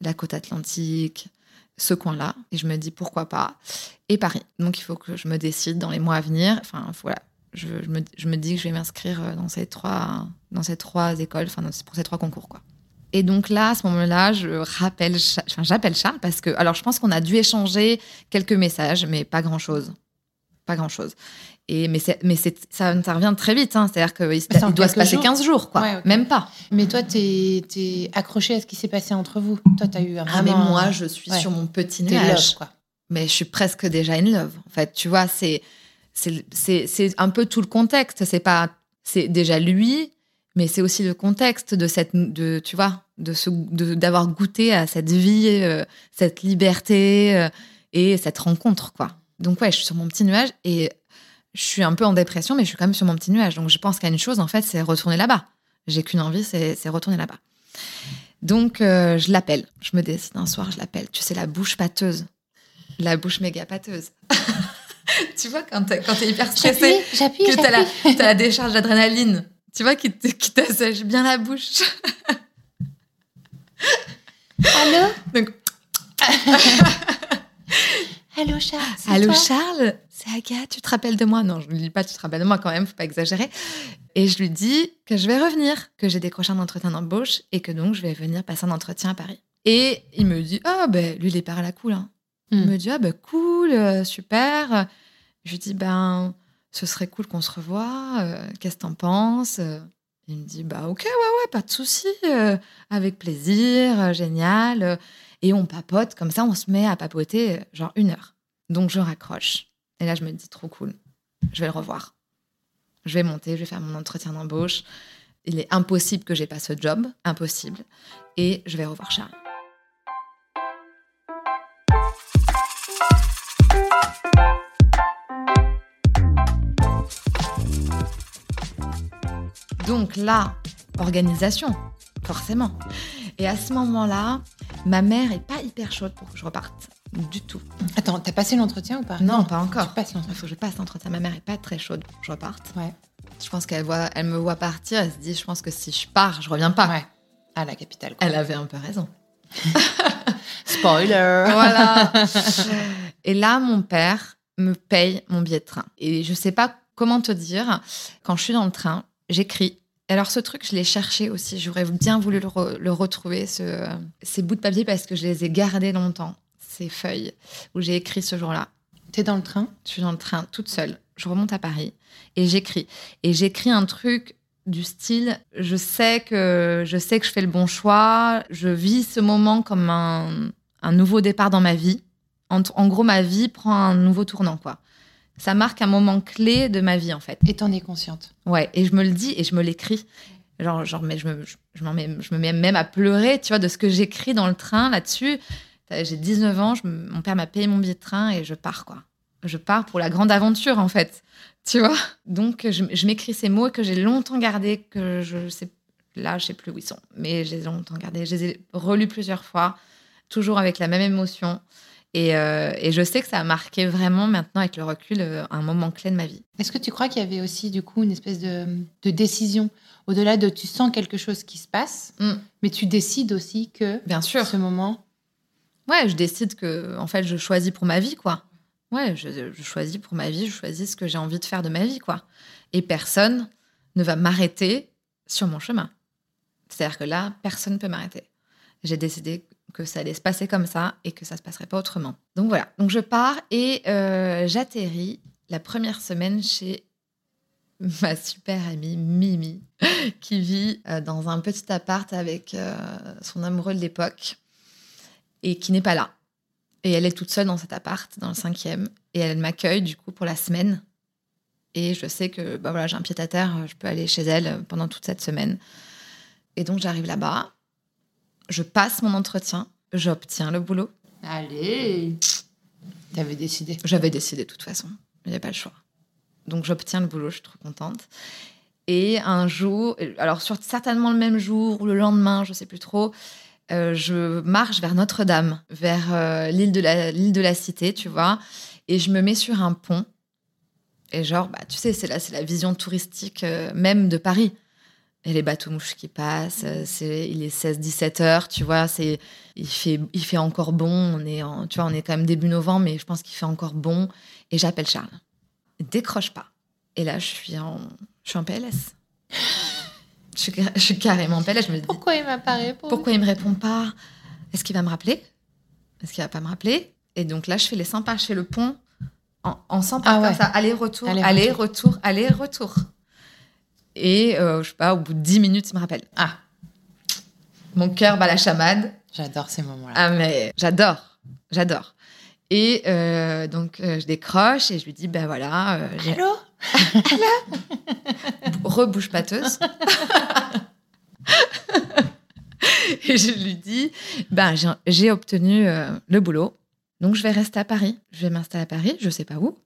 [SPEAKER 2] la côte atlantique. ce coin-là. Et je me dis pourquoi pas. Et Paris. Donc il faut que je me décide dans les mois à venir. Enfin, voilà. Je, je me, je me dis que je vais m'inscrire euh, dans ces trois, dans ces trois écoles, enfin, pour ces trois concours, quoi. Et donc là, à ce moment-là, je rappelle, enfin, j'appelle Charles parce que, alors, je pense qu'on a dû échanger quelques messages, mais pas grand-chose, pas grand-chose. Et mais c'est, ça intervient très vite, hein. c'est-à-dire qu'il doit se passer
[SPEAKER 1] jours
[SPEAKER 2] 15 jours, quoi,
[SPEAKER 1] Ouais,
[SPEAKER 2] même pas.
[SPEAKER 1] Mais toi, t'es es accroché à ce qui s'est passé entre vous. Toi, t'as eu un
[SPEAKER 2] Ah, mais moi, je suis
[SPEAKER 1] ouais.
[SPEAKER 2] sur mon petit nuage.
[SPEAKER 1] love, quoi.
[SPEAKER 2] mais je suis presque déjà in love. En fait, tu vois, c'est c'est un peu tout le contexte. C'est pas c'est déjà lui, mais c'est aussi le contexte de cette de tu vois de d'avoir goûté à cette vie, euh, cette liberté euh, et cette rencontre quoi. Donc ouais, je suis sur mon petit nuage et je suis un peu en dépression, mais je suis quand même sur mon petit nuage. Donc je pense qu'à une chose en fait, c'est retourner là-bas. J'ai qu'une envie, c'est c'est retourner là-bas. Donc euh, je l'appelle. Je me décide un soir, je l'appelle. Tu sais la bouche pâteuse. La bouche méga pâteuse. tu vois, quand t'es, quand t'es hyper stressé, que t'as la,
[SPEAKER 1] j'appuie.
[SPEAKER 2] t'as la décharge d'adrénaline, tu vois, qui, t'assèche bien la bouche.
[SPEAKER 1] Allô
[SPEAKER 2] Donc,
[SPEAKER 1] Allô, Charles
[SPEAKER 2] Allô
[SPEAKER 1] toi
[SPEAKER 2] Charles, c'est Agathe, tu te rappelles de moi? Non, je ne lui dis pas, tu te rappelles de moi quand même, faut pas exagérer. Et je lui dis que je vais revenir, que j'ai décroché un entretien d'embauche et que donc je vais venir passer un entretien à Paris. Et il me dit, ah ben, lui, il est par la cool. Hein. Il
[SPEAKER 1] Hmm.
[SPEAKER 2] me dit, ah ben cool, euh, super. Je lui dis, ben, ce serait cool qu'on se revoie. euh, Qu'est-ce que t'en penses Euh, Il me dit, bah ok, ouais, ouais, pas de souci. euh, avec plaisir, génial. Et on papote, comme ça, on se met à papoter, genre une heure. Donc je raccroche. Et là, je me dis, trop cool. Je vais le revoir. Je vais monter, je vais faire mon entretien d'embauche. Il est impossible que j'ai pas ce job, impossible. Et je vais revoir Charles. Donc là, organisation, forcément. Et à ce moment-là, ma mère est pas hyper chaude pour que je reparte. Du tout.
[SPEAKER 1] Attends, t'as passé l'entretien ou pas?
[SPEAKER 2] Non, pas encore.
[SPEAKER 1] Tu passes
[SPEAKER 2] Il
[SPEAKER 1] l'entretien.
[SPEAKER 2] faut que je passe l'entretien. Ma mère est pas très chaude pour que je reparte.
[SPEAKER 1] Ouais.
[SPEAKER 2] Je pense qu'elle voit, elle me voit partir. Elle se dit, je pense que si je pars, je reviens pas.
[SPEAKER 1] Ouais. À la capitale. quoi.
[SPEAKER 2] Elle avait un peu raison.
[SPEAKER 1] Spoiler
[SPEAKER 2] Voilà. Et là, mon père me paye mon billet de train. Et je sais pas comment te dire. Quand je suis dans le train, j'écris. Alors ce truc, je l'ai cherché aussi. J'aurais bien voulu le, re- le retrouver, ce- ces bouts de papier, parce que je les ai gardés longtemps. Ces feuilles où j'ai écrit ce jour-là.
[SPEAKER 1] T'es dans le train?
[SPEAKER 2] Je suis dans le train toute seule. Je remonte à Paris et j'écris. Et j'écris un truc du style je sais que je sais que je fais le bon choix. Je vis ce moment comme un, un nouveau départ dans ma vie. En, en gros, ma vie prend un nouveau tournant, quoi. Ça marque un moment clé de ma vie, en fait.
[SPEAKER 1] et t'en es consciente.
[SPEAKER 2] Ouais, et je me le dis et je me l'écris. Genre, genre mais je, me, je, je mets, je me mets même à pleurer, tu vois, de ce que j'écris dans le train là-dessus. J'ai 19 ans, je mon père m'a payé mon billet de train et je pars, quoi. Je pars pour la grande aventure, en fait. Tu vois Donc, je, je m'écris ces mots que j'ai longtemps gardés, que je sais. Là, je sais plus où ils sont, mais je les ai longtemps gardés. Je les ai relus plusieurs fois, toujours avec la même émotion. Et, euh, et je sais que ça a marqué vraiment maintenant, avec le recul, euh, un moment clé de ma vie.
[SPEAKER 1] Est-ce que tu crois qu'il y avait aussi du coup une espèce de, de décision? Au-delà de tu sens quelque chose qui se passe,
[SPEAKER 2] Mm.
[SPEAKER 1] mais tu décides aussi que
[SPEAKER 2] Bien sûr.
[SPEAKER 1] ce moment.
[SPEAKER 2] Ouais, je décide que, en fait, je choisis pour ma vie, quoi. Ouais, je, je choisis pour ma vie, je choisis ce que j'ai envie de faire de ma vie, quoi. Et personne ne va m'arrêter sur mon chemin. C'est-à-dire que là, personne ne peut m'arrêter. J'ai décidé que ça allait se passer comme ça et que ça se passerait pas autrement. Donc voilà. Donc je pars et euh, j'atterris la première semaine chez ma super amie Mimi, qui vit euh, dans un petit appart avec euh, son amoureux de l'époque et qui n'est pas là. Et elle est toute seule dans cet appart, dans le cinquième. Et elle m'accueille du coup pour la semaine. Et je sais que bah voilà, j'ai un pied à terre, je peux aller chez elle pendant toute cette semaine. Et donc j'arrive là-bas, je passe mon entretien, j'obtiens le boulot.
[SPEAKER 1] Allez T'avais décidé.
[SPEAKER 2] J'avais décidé de toute façon, il n'y a pas le choix. Donc j'obtiens le boulot, je suis trop contente. Et un jour, alors sur certainement le même jour ou le lendemain, je sais plus trop, euh, je marche vers Notre-Dame, vers euh, l'île de, la, l'île de la Cité, tu vois, et je me mets sur un pont. Et genre, bah, tu sais, c'est là, c'est la vision touristique euh, même de Paris. Et les bateaux mouches qui passent, euh, c'est, il est 16-17 heures, tu vois, c'est, il, fait, il fait encore bon. On est, en, tu vois, on est quand même début novembre, mais je pense qu'il fait encore bon. Et j'appelle Charles. Il décroche pas. Et là, je suis en, je suis en PLS. Je suis, je suis carrément en PLS. Je me dis,
[SPEAKER 1] Pourquoi il m'a pas répondu?
[SPEAKER 2] pourquoi il me répond pas? Est-ce qu'il va me rappeler? Est-ce qu'il va pas me rappeler? Et donc là, je fais les 100 pas, je fais le pont en, en 100 pas
[SPEAKER 1] Ah
[SPEAKER 2] comme ça, Aller-retour.
[SPEAKER 1] aller-retour,
[SPEAKER 2] aller-retour. Et euh, je sais pas, au bout de 10 minutes, il me rappelle.
[SPEAKER 1] Ah,
[SPEAKER 2] Mon cœur bat la chamade.
[SPEAKER 1] j'adore ces moments-là.
[SPEAKER 2] Ah mais j'adore, j'adore. Et euh, donc euh, je décroche et je lui dis ben voilà, euh, j'ai
[SPEAKER 1] Allô?
[SPEAKER 2] Rebouche pâteuse. et je lui dis ben j'ai- j'ai obtenu le boulot, donc je vais rester à Paris. Je vais m'installer à Paris, je sais pas où,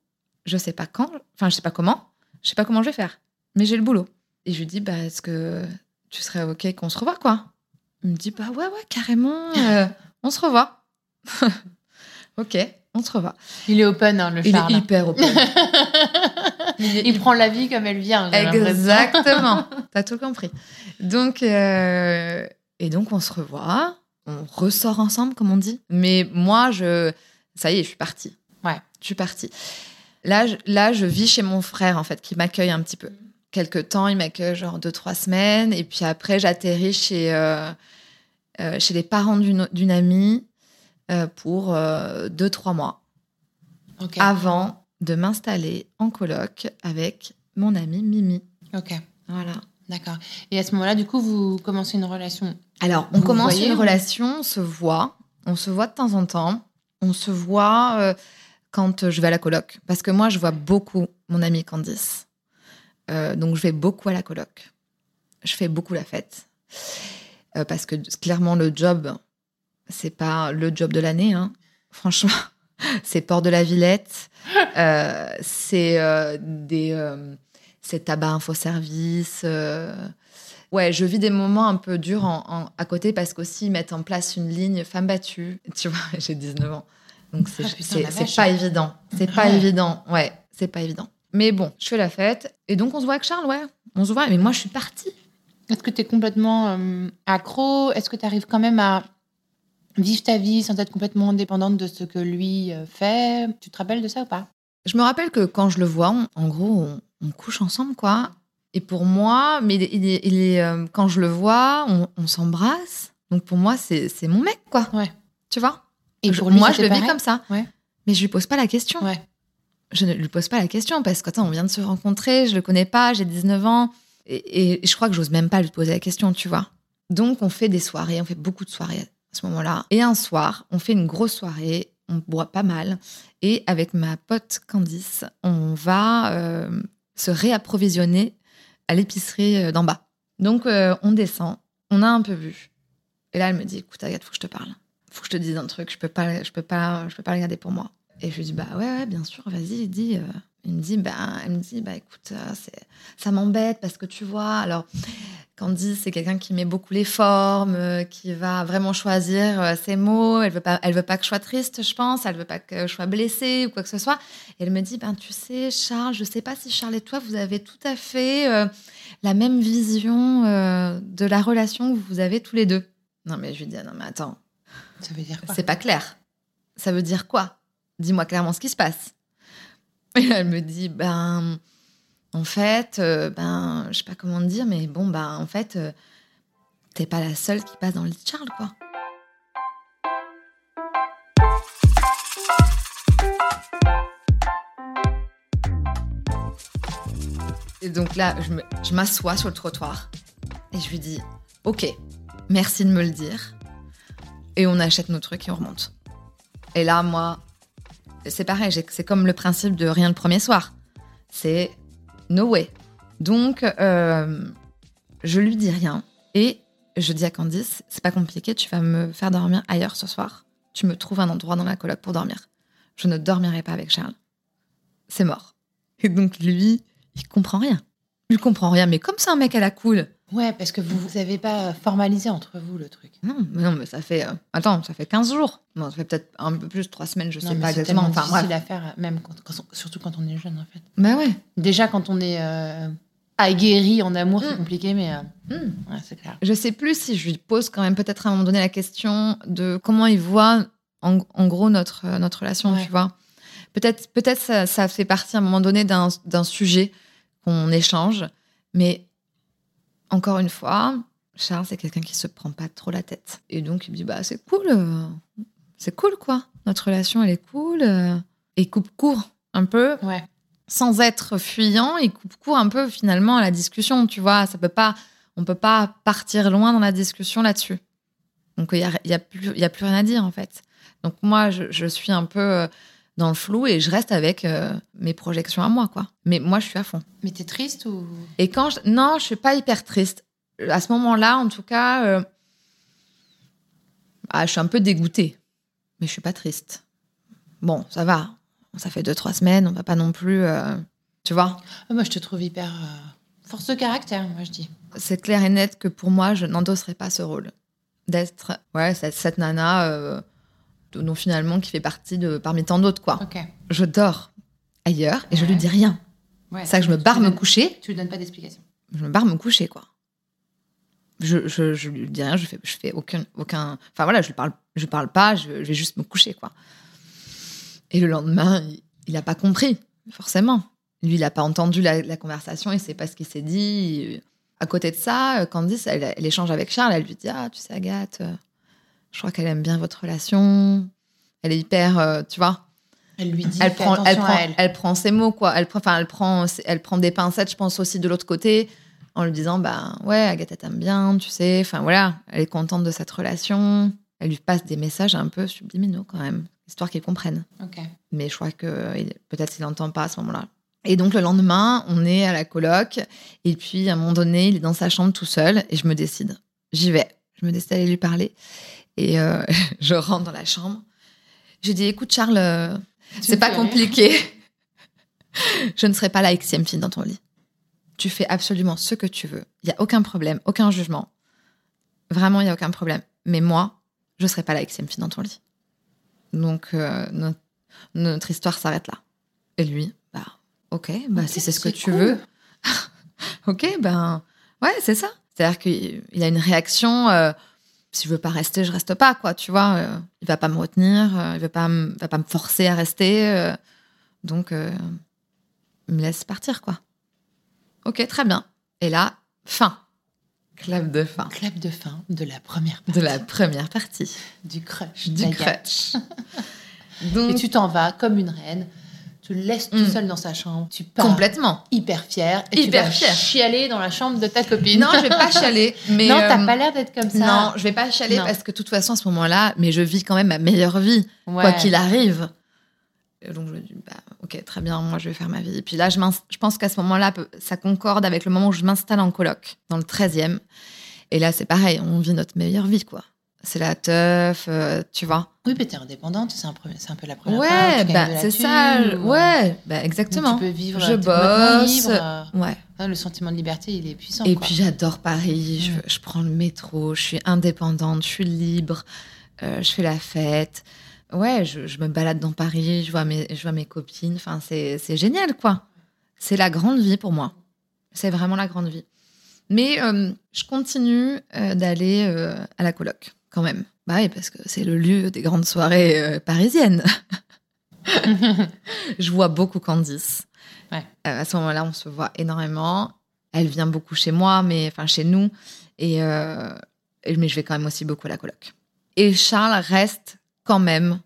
[SPEAKER 2] je sais pas quand, enfin je sais pas comment, je sais pas comment je vais faire, mais j'ai le boulot. Et je lui dis bah est-ce que tu serais ok qu'on se revoie quoi? Il me dit bah ouais ouais carrément, euh, on se revoit. ok, on se revoit.
[SPEAKER 1] Il est open, hein, le
[SPEAKER 2] Il
[SPEAKER 1] Charles.
[SPEAKER 2] est hyper open. Il est
[SPEAKER 1] Il prend la vie comme elle vient.
[SPEAKER 2] Exactement. T'as tout compris. Donc, euh, et donc, on se revoit. On ressort ensemble, comme on dit. Mais moi, je, ça y est, je suis partie.
[SPEAKER 1] Ouais.
[SPEAKER 2] Je suis partie. Là, je, là, je vis chez mon frère, en fait, qui m'accueille un petit peu. Quelque temps, il m'accueille genre deux, trois semaines. Et puis après, j'atterris chez, euh, euh, chez les parents d'une amie euh, pour deux, trois mois
[SPEAKER 1] Ok.
[SPEAKER 2] avant de m'installer en coloc avec mon amie Mimi.
[SPEAKER 1] Ok.
[SPEAKER 2] Voilà.
[SPEAKER 1] D'accord. Et à ce moment-là, du coup, vous commencez une relation.
[SPEAKER 2] Alors, on
[SPEAKER 1] Vous
[SPEAKER 2] commence
[SPEAKER 1] voyez,
[SPEAKER 2] une
[SPEAKER 1] ou-
[SPEAKER 2] relation, on se voit, on se voit de temps en temps, on se voit quand je vais à la coloc. Parce que moi, je vois beaucoup mon amie Candice. Euh, donc, je vais beaucoup à la coloc. Je fais beaucoup la fête. Euh, parce que clairement, le job, c'est pas le job de l'année. hein. Franchement, c'est Port de la Villette, euh, c'est des. c'est tabac info-service. Ouais, je vis des moments un peu durs en, en- à côté parce qu'aussi ils mettent en place une ligne femme battue. Tu vois, j'ai 19 ans. Donc c'est
[SPEAKER 1] Ah,
[SPEAKER 2] pas évident. C'est pas évident. Ouais, c'est pas évident. Mais bon, je fais la fête. Et donc on se voit avec Charles, ouais. On se voit. Mais moi, je suis partie.
[SPEAKER 1] Est-ce que tu es complètement euh, accro? Est-ce que tu arrives quand même à vivre ta vie sans être complètement indépendante de ce que lui euh, fait? Tu te rappelles de ça ou pas?
[SPEAKER 2] Je me rappelle que quand je le vois, on- en gros, on, on couche ensemble, quoi. Et pour moi, mais il est- il euh, quand je le vois, on, on s'embrasse. Donc pour moi, c'est mon mec, quoi.
[SPEAKER 1] Ouais.
[SPEAKER 2] Tu vois?
[SPEAKER 1] Et pour lui,
[SPEAKER 2] moi, je le vis comme ça.
[SPEAKER 1] Ouais.
[SPEAKER 2] Mais je lui pose pas la question.
[SPEAKER 1] Ouais.
[SPEAKER 2] Je ne lui pose pas la question parce qu'attends, on vient de se rencontrer, je le connais pas, j'ai 19 ans. Et, je crois que j'ose même pas lui poser la question, tu vois. Donc on fait des soirées, on fait beaucoup de soirées à ce moment-là. Et un soir, on fait une grosse soirée, on boit pas mal. Et avec ma pote Candice, on va euh, se réapprovisionner à l'épicerie euh, d'en bas. Donc euh, on descend, on a un peu bu. Et là, elle me dit, écoute, Agathe, faut que je te parle. Faut que je te dise un truc, je peux pas, je peux pas, je peux pas le garder pour moi. Et je lui dis, bah ouais, ouais, bien sûr, vas-y, dis. euh. Il me dit, bah, elle me dit, bah écoute, euh, ça m'embête parce que tu vois, alors, Candice, c'est quelqu'un qui met beaucoup les formes, euh, qui va vraiment choisir ses mots. Elle veut pas, elle veut pas que je sois triste, je pense. Elle veut pas que je sois blessée ou quoi que ce soit. Et elle me dit, ben tu sais, Charles, je sais pas si Charles et toi, vous avez tout à fait euh, la même vision euh, de la relation que vous avez tous les deux. Non, mais je lui dis, ah non, mais attends,
[SPEAKER 1] Ça veut dire quoi?
[SPEAKER 2] C'est pas clair. Ça veut dire quoi? Dis-moi clairement ce qui se passe. Et elle me dit, ben, en fait, euh, ben, je sais pas comment te dire, mais bon, ben, en fait, euh, t'es pas la seule qui passe dans le lit de Charles, quoi. Et donc là, je m'assois sur le trottoir et je lui dis, ok, merci de me le dire. Et on achète nos trucs et on remonte. Et là, moi, c'est pareil, c'est comme le principe de rien le premier soir. C'est no way. Donc, euh, je lui dis rien et je dis à Candice, c'est pas compliqué, tu vas me faire dormir ailleurs ce soir. Tu me trouves un endroit dans la coloc pour dormir. Je ne dormirai pas avec Charles. C'est mort. Et donc lui, il comprend rien. Il comprend rien, mais comme c'est un mec à la cool.
[SPEAKER 1] Ouais, parce que vous vous avez pas formalisé entre vous le truc.
[SPEAKER 2] Non, mais non, mais ça fait. euh, attends, ça fait 15 jours. Bon, ça fait peut-être un peu plus, 3 semaines, je
[SPEAKER 1] Non,
[SPEAKER 2] sais
[SPEAKER 1] mais
[SPEAKER 2] pas
[SPEAKER 1] c'est
[SPEAKER 2] exactement.
[SPEAKER 1] tellement
[SPEAKER 2] Enfin, bref.
[SPEAKER 1] difficile à faire, même quand, quand- surtout quand on est jeune en fait.
[SPEAKER 2] Bah ouais.
[SPEAKER 1] Déjà quand on est euh, aguerri en amour, c'est
[SPEAKER 2] Mm.
[SPEAKER 1] compliqué, mais euh, ouais, c'est clair.
[SPEAKER 2] Je sais plus si je lui pose quand même peut-être à un moment donné la question de comment il voit en, en gros notre, euh, notre relation,
[SPEAKER 1] Ouais.
[SPEAKER 2] tu vois. Peut-être peut-être ça, ça fait partie à un moment donné d'un sujet qu'on échange, mais encore une fois, Charles, c'est quelqu'un qui se prend pas trop la tête. Et donc, il me dit, bah, c'est cool, euh, c'est cool, quoi. Notre relation, elle est cool. euh. Et il coupe court un peu,
[SPEAKER 1] Ouais.
[SPEAKER 2] sans être fuyant, il coupe court un peu finalement à la discussion, tu vois. Ça peut pas, on peut pas partir loin dans la discussion là-dessus. Donc il y a, y a plus, y a plus rien à dire en fait. Donc moi, je, je suis un peu euh, dans le flou et je reste avec euh, mes projections à moi, quoi. Mais moi, je suis à fond.
[SPEAKER 1] Mais t'es triste ou?
[SPEAKER 2] Et quand je... non, je suis pas hyper triste. À ce moment-là, en tout cas, euh, ah, je suis un peu dégoûtée, mais je suis pas triste. Bon, ça va. Ça fait deux trois semaines, on va pas non plus, euh, tu vois.
[SPEAKER 1] Ah, Moi, je te trouve hyper force de caractère, moi je dis.
[SPEAKER 2] C'est clair et net que pour moi, je n'endosserai pas ce rôle d'être, ouais, cette, cette nana, dont finalement qui fait partie de parmi tant d'autres, quoi. Je dors ailleurs et je
[SPEAKER 1] Ouais.
[SPEAKER 2] lui dis rien.
[SPEAKER 1] Ouais.
[SPEAKER 2] C'est ça que je me barre me
[SPEAKER 1] donnes-
[SPEAKER 2] coucher.
[SPEAKER 1] Tu lui donnes pas d'explication.
[SPEAKER 2] je me barre me coucher, quoi. Je, je, je lui dis rien, je fais, je fais aucun, aucun. Enfin voilà, je lui parle, je parle pas, je, je vais juste me coucher, quoi. Et le lendemain, il, il a pas compris, forcément. Lui, il a pas entendu la, la conversation, il sait pas ce qui s'est dit. À côté de ça, Candice, elle, elle échange avec Charles, elle lui dit Ah, tu sais, Agathe, euh, je crois qu'elle aime bien votre relation. Elle est hyper, euh, tu vois,
[SPEAKER 1] Elle lui dit
[SPEAKER 2] elle prend,
[SPEAKER 1] attention
[SPEAKER 2] elle, prend,
[SPEAKER 1] à elle.
[SPEAKER 2] elle prend ses mots, quoi. Elle prend, enfin, elle prend, elle prend des pincettes, je pense aussi de l'autre côté, en lui disant, bah ouais, Agathe elle t'aime bien, tu sais. Enfin voilà, elle est contente de cette relation. Elle lui passe des messages un peu subliminaux quand même, histoire qu'ils comprennent.
[SPEAKER 1] Ok.
[SPEAKER 2] Mais je crois que peut-être qu'il n'entend pas à ce moment-là. Et donc le lendemain, on est à la coloc, et puis à un moment donné, il est dans sa chambre tout seul, et je me décide. J'y vais. Je me décide d'aller lui parler. Et euh, je rentre dans la chambre. Je dis, écoute Charles, euh, c'est pas compliqué. je ne serai pas la xème fille dans ton lit. Tu fais absolument ce que tu veux. Il y a aucun problème, aucun jugement. Vraiment, il y a aucun problème. Mais moi, je serai pas la xème fille dans ton lit. Donc, euh, no- notre histoire s'arrête là. Et lui, bah, ok, bah, si c'est ce que tu
[SPEAKER 1] cool.
[SPEAKER 2] veux. ok, ben, ouais, c'est ça. C'est-à-dire qu'il il a une réaction. Si je veux pas rester, je reste pas, quoi. Tu vois, euh, il va pas me retenir, euh, il va pas, me- va pas me forcer à rester. euh, donc, euh, il me laisse partir, quoi. Ok, très bien. Et là, fin. Clap de fin
[SPEAKER 1] Clap de fin de la première
[SPEAKER 2] de la première partie
[SPEAKER 1] du crush.
[SPEAKER 2] du. Donc,
[SPEAKER 1] Et tu t'en vas comme une reine. Tu le laisses tout
[SPEAKER 2] Mm.
[SPEAKER 1] seul dans sa chambre. Tu pars
[SPEAKER 2] complètement.
[SPEAKER 1] hyper fière. Et
[SPEAKER 2] Hyper
[SPEAKER 1] tu vas
[SPEAKER 2] fière.
[SPEAKER 1] chialer dans la chambre de ta copine.
[SPEAKER 2] Non, je vais pas chialer. Mais
[SPEAKER 1] non, t'as
[SPEAKER 2] euh,
[SPEAKER 1] pas l'air d'être comme ça.
[SPEAKER 2] Non, je vais pas chialer
[SPEAKER 1] Non.
[SPEAKER 2] parce que de toute façon, à ce moment-là, mais je vis quand même ma meilleure vie, quoi qu'il arrive. Et donc, je me dis, bah, ok, très bien, moi, je vais faire ma vie. Et puis là, je, je pense qu'à ce moment-là, ça concorde avec le moment où je m'installe en coloc, dans le 13e. Et là, c'est pareil, on vit notre meilleure vie, quoi. C'est la teuf, euh, tu vois.
[SPEAKER 1] Oui, mais t'es indépendante, c'est un, peu la première
[SPEAKER 2] Ouais,
[SPEAKER 1] fois.
[SPEAKER 2] bah, c'est ça.
[SPEAKER 1] ou,
[SPEAKER 2] Ouais, bah, exactement.
[SPEAKER 1] Tu peux vivre
[SPEAKER 2] Je bosse.
[SPEAKER 1] libre, euh,
[SPEAKER 2] Ouais.
[SPEAKER 1] le sentiment de liberté, il est puissant.
[SPEAKER 2] Et
[SPEAKER 1] quoi.
[SPEAKER 2] puis j'adore Paris, je,
[SPEAKER 1] Mm.
[SPEAKER 2] je prends le métro, je suis indépendante, je suis libre, euh, je fais la fête. Ouais, je, je me balade dans Paris, je vois mes, je vois mes copines, enfin c'est c'est génial quoi. C'est la grande vie pour moi. C'est vraiment la grande vie. Mais euh, je continue euh, d'aller à la coloc quand même. Bah oui, parce que c'est le lieu des grandes soirées euh, parisiennes. je vois beaucoup Candice.
[SPEAKER 1] Ouais.
[SPEAKER 2] Euh, à ce moment-là, on se voit énormément. Elle vient beaucoup chez moi, mais enfin chez nous. Et, euh, et- mais je vais quand même aussi beaucoup à la coloc. Et Charles reste quand même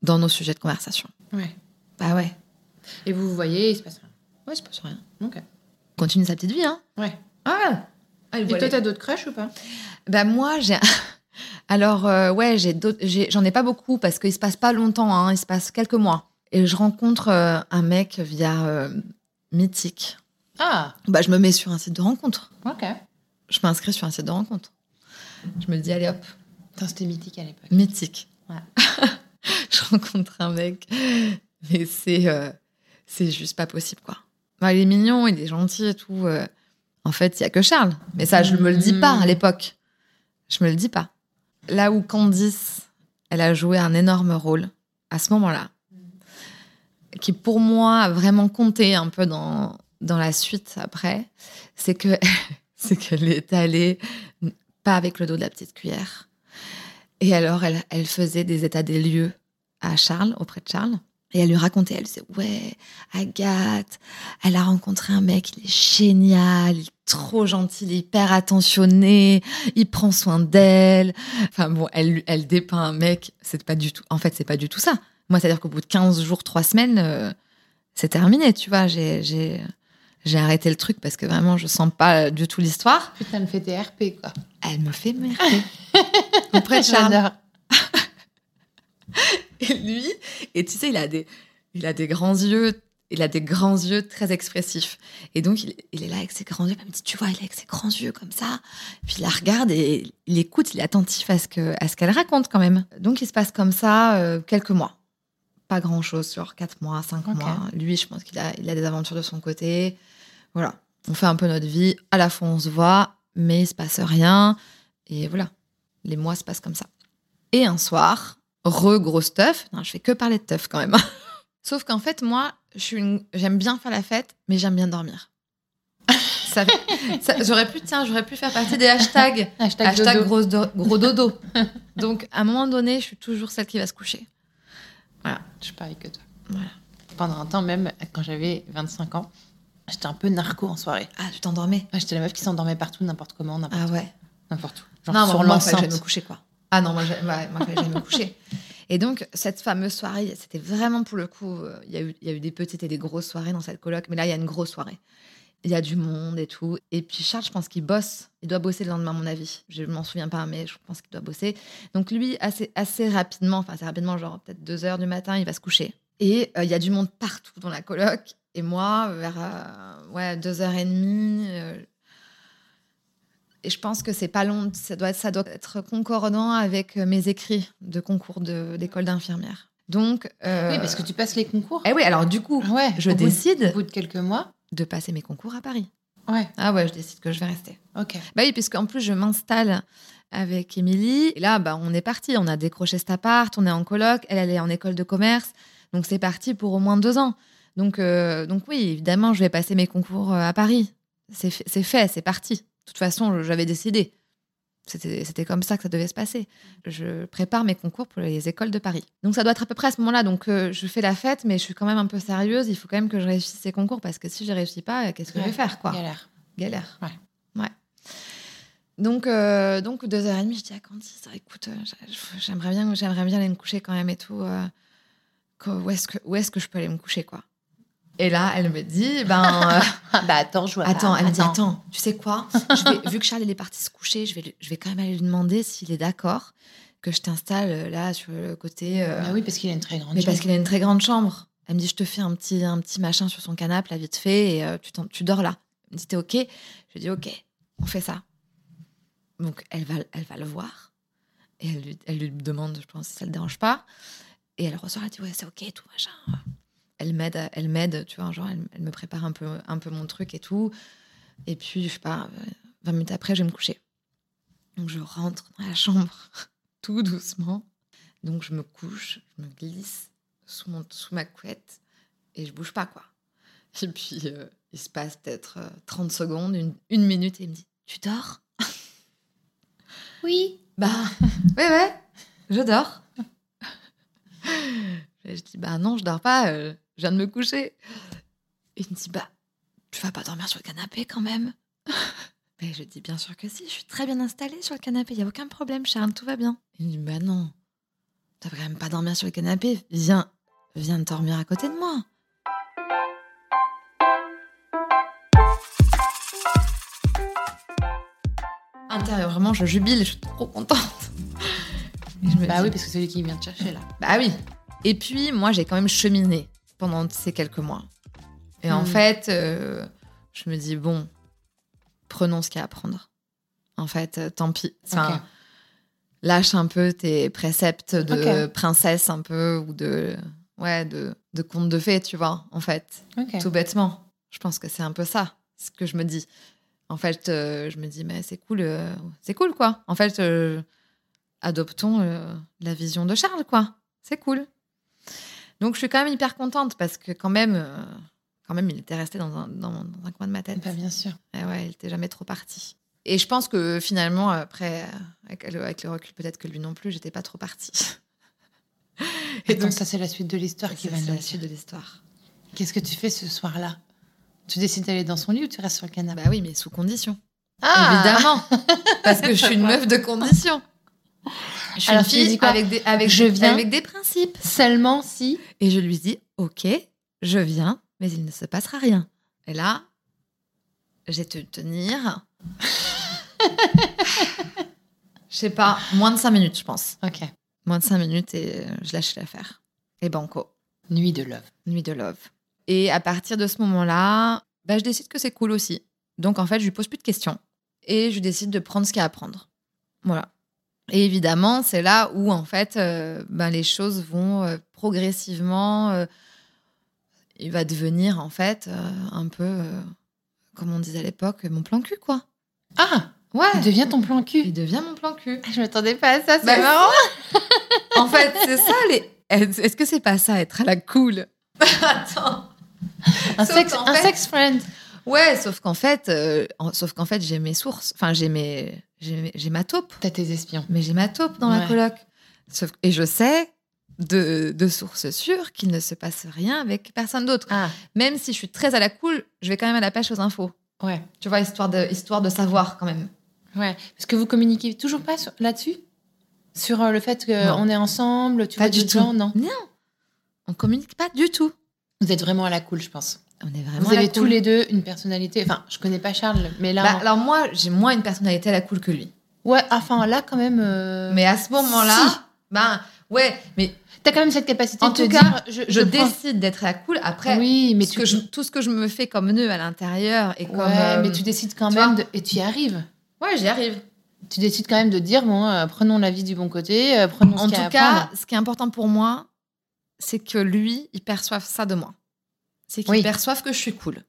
[SPEAKER 2] dans nos sujets de conversation.
[SPEAKER 1] Ouais.
[SPEAKER 2] Bah ouais.
[SPEAKER 1] Et vous vous voyez, il se passe rien.
[SPEAKER 2] Ouais, je passe rien.
[SPEAKER 1] Ok.
[SPEAKER 2] Il Continue sa petite vie, hein.
[SPEAKER 1] Ouais.
[SPEAKER 2] Ah.
[SPEAKER 1] Et toi, t'as d'autres crushs ou pas?
[SPEAKER 2] Bah moi, j'ai. Alors euh, ouais, j'en ai, pas beaucoup parce qu'il se passe pas longtemps, hein, il se passe quelques mois. Et je rencontre euh, un mec via euh, Mythique.
[SPEAKER 1] Ah,
[SPEAKER 2] Bah je me mets sur un site de rencontre.
[SPEAKER 1] ok.
[SPEAKER 2] Je m'inscris sur un site de rencontre. Je me dis allez hop,
[SPEAKER 1] c'était mythique à l'époque.
[SPEAKER 2] Mythique.
[SPEAKER 1] Ouais.
[SPEAKER 2] je rencontre un mec, mais c'est euh, c'est juste pas possible quoi. Bah, il est mignon, il est gentil et tout. En fait, il y a que Charles. Mais ça, je me le dis pas à l'époque. Je me le dis pas. Là où Candice, elle a joué un énorme rôle à ce moment-là, qui pour moi a vraiment compté un peu dans, dans la suite après, c'est que c'est qu'elle est allée pas avec le dos de la petite cuillère. Et alors, elle, elle faisait des états des lieux à Charles, auprès de Charles. Et elle lui racontait, elle disait, ouais, Agathe, elle a rencontré un mec, il est génial, il trop gentil, il est hyper attentionné, il prend soin d'elle. Enfin bon, elle, elle dépeint un mec, c'est pas du tout, en fait, c'est pas du tout ça. Moi, c'est-à-dire qu'au bout de 15 jours, 3 semaines, euh, c'est terminé, tu vois, j'ai, arrêté le truc parce que vraiment, je sens pas du tout l'histoire.
[SPEAKER 4] Putain, elle me fait des RP, quoi.
[SPEAKER 2] Elle me fait merder. auprès de Charles. Et lui, et tu sais, il a des, il a des grands yeux, il a des grands yeux très expressifs. Et donc, il, il est là avec ses grands yeux. Elle me dit, tu vois, il est avec ses grands yeux comme ça. Puis il la regarde et il écoute, il est attentif à ce qu'elle raconte quand même. Donc, il se passe comme ça euh, quelques mois. Pas grand chose sur quatre mois, cinq
[SPEAKER 4] Ok.
[SPEAKER 2] mois. Lui, je pense qu'il a, il a des aventures de son côté. Voilà. On fait un peu notre vie. À la fois, on se voit, mais il se passe rien. Et voilà. Les mois se passent comme ça. Et un soir, re grosse teuf. Non, je fais que parler de teuf quand même. Sauf qu'en fait, moi, une- j'aime bien faire la fête, mais j'aime bien dormir. Ça- ça- j'aurais pu, tiens, j'aurais pu faire partie des hashtags.
[SPEAKER 4] Hashtag,
[SPEAKER 2] Hashtag
[SPEAKER 4] dodo.
[SPEAKER 2] gros, do- gros dodo. Donc, à un moment donné, je suis toujours celle qui va se coucher.
[SPEAKER 4] Je suis pareil que toi.
[SPEAKER 2] Voilà.
[SPEAKER 4] Pendant un temps, même quand j'avais 25 ans, j'étais un peu narco en soirée.
[SPEAKER 2] Ah, tu t'endormais?
[SPEAKER 4] J'étais la meuf qui s'endormait partout, n'importe comment, n'importe
[SPEAKER 2] Ah ouais.
[SPEAKER 4] n'importe où. Genre
[SPEAKER 2] non,
[SPEAKER 4] sur
[SPEAKER 2] moi, j'aille me
[SPEAKER 4] l'enceinte.
[SPEAKER 2] coucher, quoi. Ah non, moi, moi, que j'aille me coucher. Et donc, cette fameuse soirée, c'était vraiment pour le coup, euh, il y, a eu- des petites et des grosses soirées dans cette coloc, mais là, il y a une grosse soirée. Il y a du monde et tout. Et puis, Charles, je pense qu'il bosse. Il doit bosser le lendemain, à mon avis. Je m'en souviens pas, mais je pense qu'il doit bosser. Donc, lui, assez, rapidement, enfin, assez rapidement, genre peut-être deux heures du matin, il va se coucher. Et euh, il y a du monde partout dans la coloc. Et moi, vers euh, ouais, deux heures et je pense que c'est pas long, ça doit, être, ça doit être concordant avec euh, mes écrits de concours de- d'école d'infirmière. Donc. euh,
[SPEAKER 4] Oui, parce que tu passes les concours.
[SPEAKER 2] Eh oui, alors du coup,
[SPEAKER 4] Ouais,
[SPEAKER 2] je
[SPEAKER 4] au bout de-
[SPEAKER 2] décide
[SPEAKER 4] Au bout de quelques mois.
[SPEAKER 2] de passer mes concours à Paris.
[SPEAKER 4] Ouais,
[SPEAKER 2] Ah ouais, je décide que je vais rester.
[SPEAKER 4] ok.
[SPEAKER 2] Bah oui, puisqu'en plus, je m'installe avec Émilie. Et là, bah, on est parti. On a décroché cet appart, on est en coloc. Elle, elle est en école de commerce. Donc, c'est parti pour au moins deux ans. Donc, euh, donc oui, évidemment, je vais passer mes concours à Paris. C'est fait, c'est parti. De toute façon, j'avais décidé. C'était comme ça que ça devait se passer. Je prépare mes concours pour les écoles de Paris. Donc, ça doit être à peu près à ce moment-là. Donc, euh, je fais la fête, mais je suis quand même un peu sérieuse. Il faut quand même que je réussisse ces concours parce que si je réussis pas, euh, qu'est-ce que je vais faire, quoi?
[SPEAKER 4] Galère.
[SPEAKER 2] galère.
[SPEAKER 4] Ouais.
[SPEAKER 2] Ouais. Donc, euh, donc deux heures et demie, je dis à Candice, Ah, écoute, euh, j'a- j'aimerais bien, j'aimerais bien aller me coucher quand même et tout. euh, où est-ce que, où est-ce que je peux aller me coucher, quoi? Et là, elle me dit, ben, euh,
[SPEAKER 4] Ah bah attends, je vois
[SPEAKER 2] attends,
[SPEAKER 4] pas.
[SPEAKER 2] elle me dit, attends, tu sais quoi? Je vais- Vu que Charles est parti se coucher, je vais, je vais quand même aller lui demander s'il est d'accord que je t'installe euh, là sur le côté. euh,
[SPEAKER 4] Ah oui, parce qu'il a une très grande
[SPEAKER 2] mais parce
[SPEAKER 4] chambre.
[SPEAKER 2] qu'il a une très grande chambre. Elle me dit, je te fais un petit, un petit machin sur son canapé, là, vite fait, et euh, tu, tu dors là. Elle me dit, t'es OK? Je lui dis, OK, on fait ça. Donc, elle va, elle va le voir. Et elle lui, elle lui demande, je pense, si ça le dérange pas. Et elle ressort, elle dit, ouais, c'est OK, tout machin. Elle m'aide, elle m'aide, tu vois, genre, elle, elle me prépare un peu, un peu mon truc et tout. Et puis, je sais pas, euh, 20 minutes après, je vais me coucher. Donc, je rentre dans la chambre, tout doucement. Donc, je me couche, je me glisse sous, mon, sous ma couette et je bouge pas, quoi. Et puis, euh, il se passe peut-être euh, 30 secondes, une, une minute, et il me dit Tu dors?
[SPEAKER 4] Oui.
[SPEAKER 2] Bah, ouais, ouais, je dors. Et je dis Bah non, je dors pas, euh, je viens de me coucher. Et il me dit Bah, tu vas pas dormir sur le canapé quand même Et je dis Bien sûr que si, je suis très bien installée sur le canapé, il y a aucun problème, Charles, tout va bien. Il me dit Bah non, tu vas quand même pas dormir sur le canapé, viens, viens dormir à côté de moi. Intérieurement, je jubile, je suis trop contente. Et je me
[SPEAKER 4] Bah
[SPEAKER 2] dis,
[SPEAKER 4] oui, parce que c'est lui qui vient te chercher là.
[SPEAKER 2] bah oui. Et puis, moi, j'ai quand même cheminé pendant ces quelques mois. Et en
[SPEAKER 4] Hmm.
[SPEAKER 2] fait, euh, je me dis, bon, prenons ce qu'il y a à prendre. En fait, euh, tant pis. Enfin, lâche un peu tes préceptes de princesse un peu ou de, ouais, de, de conte de fées, tu vois, en fait. Tout bêtement. Je pense que c'est un peu ça, ce que je me dis. En fait, euh, je me dis, mais c'est cool, c'est cool, quoi. En fait, adoptons la vision de Charles, quoi. C'est cool. Donc, je suis quand même hyper contente parce que, quand même, euh, quand même, il était resté dans un, dans, dans un coin de ma tête.
[SPEAKER 1] Bah, bien sûr.
[SPEAKER 2] Et ouais, il était jamais trop parti. Et je pense que finalement, après, avec le, avec le recul, peut-être que lui non plus, j'étais pas trop partie.
[SPEAKER 1] Et donc, ça, c'est la suite de l'histoire qui va
[SPEAKER 2] c'est la suite de l'histoire.
[SPEAKER 1] Qu'est-ce que tu fais ce soir-là? Tu décides d'aller dans son lit ou tu restes sur le canapé?
[SPEAKER 2] Bah oui, mais sous condition.
[SPEAKER 1] Ah
[SPEAKER 2] Évidemment. Parce que je suis une meuf de condition. Je suis
[SPEAKER 1] Alors,
[SPEAKER 2] une fille avec des, avec,
[SPEAKER 1] Je viens.
[SPEAKER 2] avec des principes.
[SPEAKER 1] Seulement si.
[SPEAKER 2] Et je lui dis, ok, je viens, mais il ne se passera rien. Et là, j'ai te tenir. Je sais pas, moins de 5 minutes, je pense.
[SPEAKER 1] Ok.
[SPEAKER 2] Moins de 5 minutes et euh, je lâche l'affaire. Et banco,
[SPEAKER 1] Nuit de love.
[SPEAKER 2] nuit de love. Et à partir de ce moment-là, bah, je décide que c'est cool aussi. Donc en fait, je lui pose plus de questions. Et je décide de prendre ce qu'il y a à prendre. Voilà. Et évidemment, c'est là où en fait, euh, ben, les choses vont euh, progressivement. euh, il va devenir en fait un peu, comme on disait à l'époque, mon plan cul, quoi.
[SPEAKER 1] Ah
[SPEAKER 2] Ouais.
[SPEAKER 1] Il devient ton plan cul.
[SPEAKER 2] Il devient mon plan cul.
[SPEAKER 1] Je m'attendais pas à ça, c'est
[SPEAKER 2] Bah,
[SPEAKER 1] marrant.
[SPEAKER 2] En fait, c'est ça les. Est-ce que c'est pas ça être à la cool? Attends.
[SPEAKER 1] Un sex,
[SPEAKER 2] qu'en
[SPEAKER 1] un
[SPEAKER 2] fait-
[SPEAKER 1] sex friend.
[SPEAKER 2] Ouais, sauf qu'en fait, sauf qu'en fait, j'ai mes sources. Enfin, j'ai mes, j'ai ma taupe.
[SPEAKER 1] T'as tes espions.
[SPEAKER 2] Mais j'ai ma taupe dans la coloc. Sauf, et je sais de, de sources sûres qu'il ne se passe rien avec personne d'autre.
[SPEAKER 1] Ah,
[SPEAKER 2] Même si je suis très à la cool, je vais quand même à la pêche aux infos.
[SPEAKER 1] ouais.
[SPEAKER 2] Tu vois, histoire de, histoire de savoir quand même.
[SPEAKER 1] Ouais. Parce que vous communiquez toujours pas là-dessus? Sur euh, le fait
[SPEAKER 2] Non.
[SPEAKER 1] qu'on est ensemble, tu
[SPEAKER 2] Pas
[SPEAKER 1] vois
[SPEAKER 2] du tout.
[SPEAKER 1] gens Non.
[SPEAKER 2] On communique pas du tout.
[SPEAKER 1] Vous êtes vraiment à la cool, je pense.
[SPEAKER 2] On est vraiment
[SPEAKER 1] Vous avez
[SPEAKER 2] cool.
[SPEAKER 1] tous les deux une personnalité. Enfin, je connais pas Charles, mais là.
[SPEAKER 2] Bah, alors moi, j'ai moins une personnalité à la cool que lui.
[SPEAKER 1] Ouais, enfin, là, quand même. euh,
[SPEAKER 2] Mais à ce moment-là,
[SPEAKER 1] Si.
[SPEAKER 2] ben ouais, mais
[SPEAKER 1] T'as quand même cette capacité
[SPEAKER 2] En
[SPEAKER 1] de te
[SPEAKER 2] tout
[SPEAKER 1] dire,
[SPEAKER 2] cas,
[SPEAKER 1] je,
[SPEAKER 2] je,
[SPEAKER 1] prends-
[SPEAKER 2] décide d'être à la cool. Après,
[SPEAKER 1] Oui, mais
[SPEAKER 2] ce
[SPEAKER 1] tu,
[SPEAKER 2] que je- tout ce que je me fais comme nœud à l'intérieur et comme.
[SPEAKER 1] ouais,
[SPEAKER 2] euh,
[SPEAKER 1] mais tu décides quand
[SPEAKER 2] tu
[SPEAKER 1] même de... et tu y arrives.
[SPEAKER 2] Ouais, j'y arrive.
[SPEAKER 1] Tu décides quand même de dire bon, euh, prenons la vie du bon côté, euh, prenons
[SPEAKER 2] En tout cas, ce qui est important pour moi, c'est que lui, il perçoive ça de moi. C'est qu'il
[SPEAKER 1] Oui.
[SPEAKER 2] perçoive que je suis cool.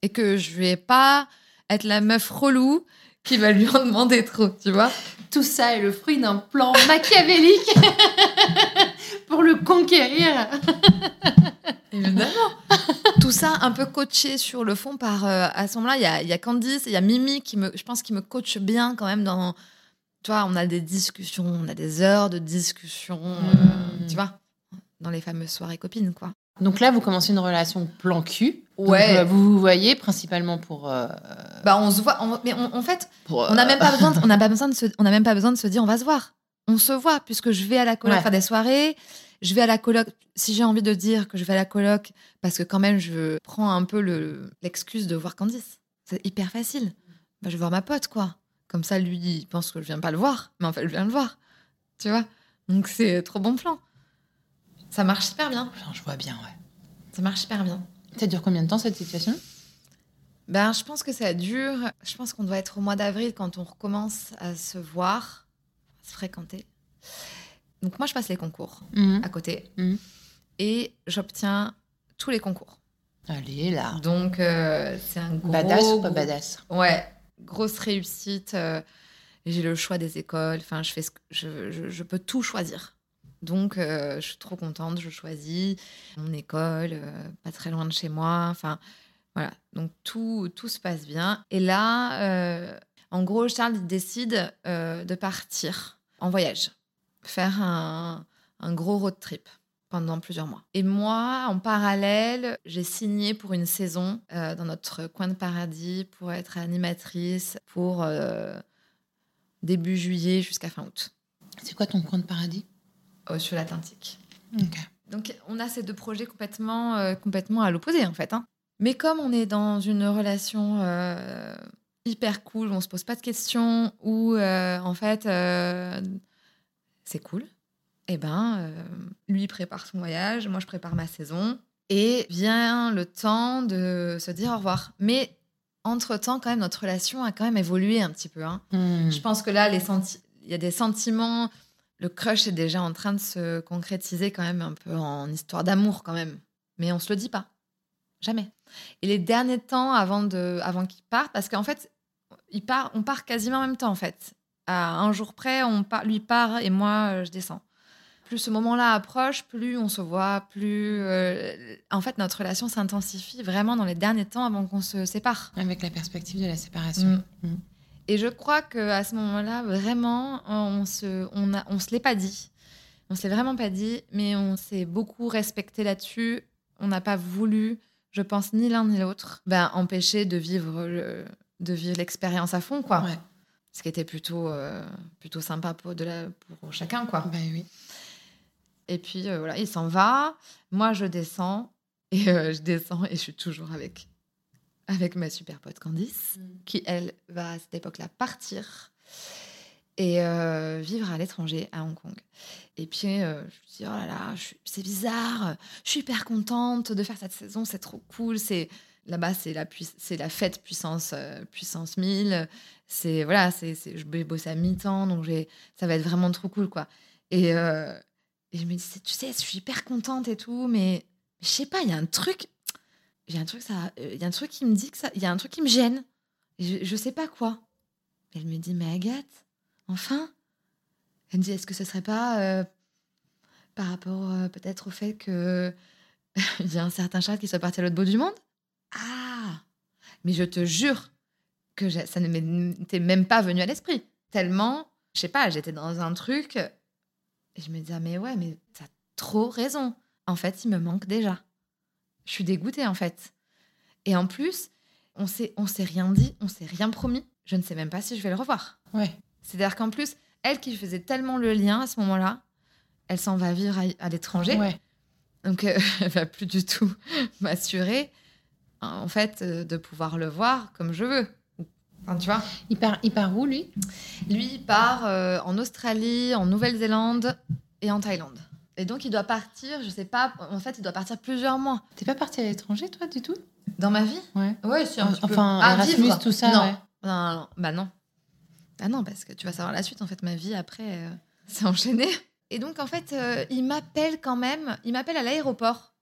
[SPEAKER 2] Et que je vais pas être la meuf relou qui va lui en demander trop, tu vois.
[SPEAKER 1] tout ça est le fruit d'un plan machiavélique pour le conquérir.
[SPEAKER 2] Évidemment. Tout ça un peu coaché sur le fond par. euh, à ce moment-là, il y a, il y a Candice il y a Mimi qui me, je pense, qui me coach bien quand même dans. Tu vois, on a des discussions, on a des heures de discussion, euh,
[SPEAKER 1] Mm.
[SPEAKER 2] tu vois, dans les fameuses soirées copines, quoi.
[SPEAKER 1] Donc là, vous commencez une relation plan cul. Donc,
[SPEAKER 2] Ouais.
[SPEAKER 1] euh, vous vous voyez principalement pour. euh,
[SPEAKER 2] Bah, on se voit, on- mais on- en fait,
[SPEAKER 1] pour,
[SPEAKER 2] on n'a
[SPEAKER 1] euh,
[SPEAKER 2] même pas besoin, de- on n'a pas besoin de se, on n'a même pas besoin de se dire on va se voir. On se voit puisque je vais à la coloc
[SPEAKER 1] Ouais.
[SPEAKER 2] faire des soirées. Je vais à la coloc. Si j'ai envie de dire que je vais à la coloc, parce que quand même je prends un peu le l'excuse de voir Candice. C'est hyper facile. Bah, je vais voir ma pote quoi. Comme ça, lui, il pense que je viens pas le voir, mais en fait, je viens le voir. Tu vois? Donc c'est trop bon plan. Ça marche super bien.
[SPEAKER 1] Je vois bien, ouais.
[SPEAKER 2] Ça marche super bien.
[SPEAKER 1] Ça dure combien de temps cette situation?
[SPEAKER 2] Ben, je pense que ça dure. Je pense qu'on doit être au mois d'avril quand on recommence à se voir, à se fréquenter. Donc moi, je passe les concours
[SPEAKER 1] Mhm.
[SPEAKER 2] à côté
[SPEAKER 1] Mhm.
[SPEAKER 2] et j'obtiens tous les concours.
[SPEAKER 1] Allez, là.
[SPEAKER 2] Donc euh, c'est un gros,
[SPEAKER 1] Badass ou pas badass?
[SPEAKER 2] Ouais, grosse réussite. euh, j'ai le choix des écoles. Enfin, je fais ce que- je, je- je peux tout choisir. Donc, euh, je suis trop contente. Je choisis mon école, euh, pas très loin de chez moi. Enfin, voilà. Donc, tout, tout se passe bien. Et là, euh, en gros, Charles décide de partir en voyage, faire un, un gros road trip pendant plusieurs mois. Et moi, en parallèle, j'ai signé pour une saison dans notre coin de paradis pour être animatrice pour début juillet jusqu'à fin août
[SPEAKER 1] C'est quoi ton coin de paradis?
[SPEAKER 2] Sur l'Atlantique. Donc on a ces deux projets complètement, euh, complètement à l'opposé en fait. hein. Mais comme on est dans une relation euh, hyper cool, où on se pose pas de questions, où euh, en fait euh, c'est cool, et ben euh, lui prépare son voyage, moi je prépare ma saison, et vient le temps de se dire au revoir. Mais entre temps quand même notre relation a quand même évolué un petit peu. hein.
[SPEAKER 1] Hmm.
[SPEAKER 2] Je pense que là, les il y a des sentiments. Le crush est déjà en train de se concrétiser quand même un peu en histoire d'amour quand même. Mais on se le dit pas. Jamais. Et les derniers temps avant, de, avant qu'il parte, parce qu'en fait, il part, on part quasiment en même temps en fait. À un jour près, on part, lui part et moi, euh, je descends. plus ce moment-là approche, plus on se voit, plus. euh, en fait, notre relation s'intensifie vraiment dans les derniers temps avant qu'on se sépare.
[SPEAKER 1] Avec la perspective de la séparation.
[SPEAKER 2] Mm.
[SPEAKER 1] Mm.
[SPEAKER 2] Et je crois que à ce moment-là, vraiment, on se, on a, on se l'est pas dit. On se l'est vraiment pas dit, mais on s'est beaucoup respecté là-dessus. On n'a pas voulu, je pense, ni l'un ni l'autre, ben, empêcher de vivre, le- de vivre l'expérience à fond, quoi.
[SPEAKER 1] Ouais.
[SPEAKER 2] Ce qui était plutôt, euh, plutôt sympa pour, de la, pour chacun, quoi.
[SPEAKER 1] Bah oui.
[SPEAKER 2] Et puis euh, voilà, il s'en va. Moi, je descends et euh, je descends et je suis toujours avec avec ma super pote Candice, qui elle va à cette époque-là partir et euh, vivre à l'étranger, à Hong Kong. Et puis euh, je me dis oh là là, c'est bizarre, je suis hyper contente de faire cette saison, c'est trop cool, c'est là-bas c'est la c'est la fête puissance euh, puissance 1000. C'est voilà, c'est je vais bosser à mi-temps donc j'ai ça va être vraiment trop cool quoi. Et et je me dis, tu sais, je suis hyper contente et tout, mais je sais pas, il y a un truc, il y a un truc, ça, euh, y a un truc qui me dit que ça, y a un truc qui me gêne. Je, je sais pas quoi. Elle me dit, mais Agathe, enfin. Elle me dit, est-ce que ce serait pas euh, par rapport euh, peut-être au fait que il y a un certain Charles qui soit parti à l'autre bout du monde? Ah Mais je te jure que ça ne m'était même pas venu à l'esprit. Tellement, je sais pas, j'étais dans un truc et je me disais, ah, mais ouais, mais t'as trop raison. En fait, il me manque déjà. Je suis dégoûtée, en fait. Et en plus, on s'est, on s'est rien dit, on s'est rien promis. Je ne sais même pas si je vais le revoir.
[SPEAKER 1] Ouais.
[SPEAKER 2] C'est-à-dire qu'en plus, elle qui faisait tellement le lien à ce moment-là, elle s'en va vivre à, à l'étranger.
[SPEAKER 1] Ouais.
[SPEAKER 2] Donc, euh, elle va plus du tout m'assurer, en fait, euh, de pouvoir le voir comme je veux. Enfin, tu vois
[SPEAKER 1] Il part, il part où, lui?
[SPEAKER 2] Lui, il part euh, en Australie, en Nouvelle-Zélande et en Thaïlande. Et donc, il doit partir, je sais pas, en fait, il doit partir plusieurs mois.
[SPEAKER 1] T'es pas parti à l'étranger, toi, du tout?
[SPEAKER 2] Dans ma vie?
[SPEAKER 1] Ouais.
[SPEAKER 2] Ouais, si, un.
[SPEAKER 1] Enfin,
[SPEAKER 2] Ah,
[SPEAKER 1] Erasmus,
[SPEAKER 2] vivre.
[SPEAKER 1] tout ça,
[SPEAKER 2] Non.
[SPEAKER 1] ouais.
[SPEAKER 2] non, non, bah non. Ah non, parce que tu vas savoir la suite, en fait, ma vie après, euh, c'est enchaîné. Et donc, en fait, euh, il m'appelle quand même, il m'appelle à l'aéroport.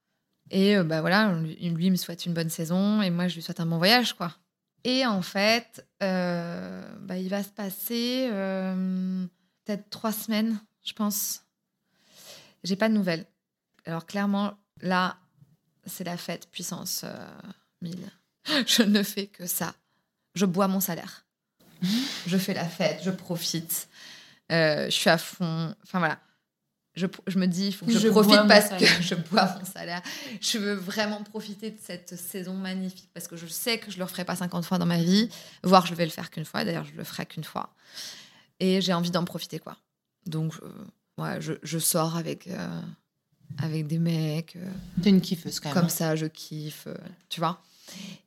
[SPEAKER 2] Et euh, bah voilà, lui, lui, il me souhaite une bonne saison et moi, je lui souhaite un bon voyage, quoi. Et en fait, euh, bah, il va se passer peut-être trois semaines, je pense. J'ai pas de nouvelles. Alors clairement, là, c'est la fête puissance euh, 1000. Je ne fais que ça. Je bois mon salaire. je fais la fête, je profite. Euh, je suis à fond. Enfin voilà. Je, je me dis, il faut que je, profite parce que je bois mon salaire. Je veux vraiment profiter de cette saison magnifique parce que je sais que je le referai pas 50 fois dans ma vie, voire je vais le faire qu'une fois. D'ailleurs, je le ferai qu'une fois. Et j'ai envie d'en profiter, quoi. Donc, euh, ouais, je, je sors avec, euh, avec des mecs. euh,
[SPEAKER 1] T'es une kiffeuse, quand même.
[SPEAKER 2] comme ça, je kiffe, euh, tu vois.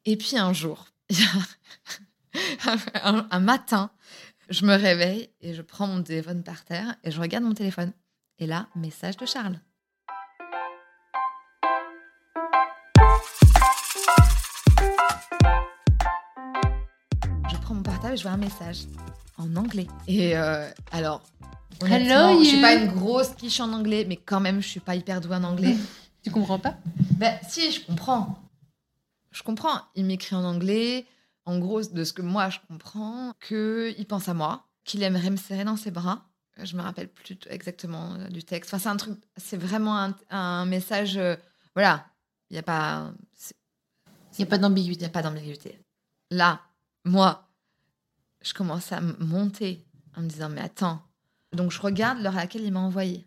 [SPEAKER 2] Et puis un jour, un, un matin, je me réveille et je prends mon téléphone par terre et je regarde mon téléphone. Et là, message de Charles. Je prends mon portable et je vois un message en anglais. Et euh, alors, honnêtement,
[SPEAKER 1] Hello,
[SPEAKER 2] je suis pas
[SPEAKER 1] you.
[SPEAKER 2] une grosse quiche en anglais, mais quand même, je suis pas hyper douée en anglais.
[SPEAKER 1] Tu comprends pas?
[SPEAKER 2] Ben, si, je comprends. Je comprends. Il m'écrit en anglais. En gros, de ce que moi, je comprends, qu'il pense à moi, qu'il aimerait me serrer dans ses bras. Je me rappelle plus exactement euh, du texte. Enfin, c'est un truc, c'est vraiment un, un message. euh, voilà. Il n'y a pas.
[SPEAKER 1] Il n'y a pas
[SPEAKER 2] Il
[SPEAKER 1] d'ambiguïté.
[SPEAKER 2] n'y a pas d'ambiguïté. Là, moi, je commence à monter en me disant, mais attends. Donc, je regarde l'heure à laquelle il m'a envoyé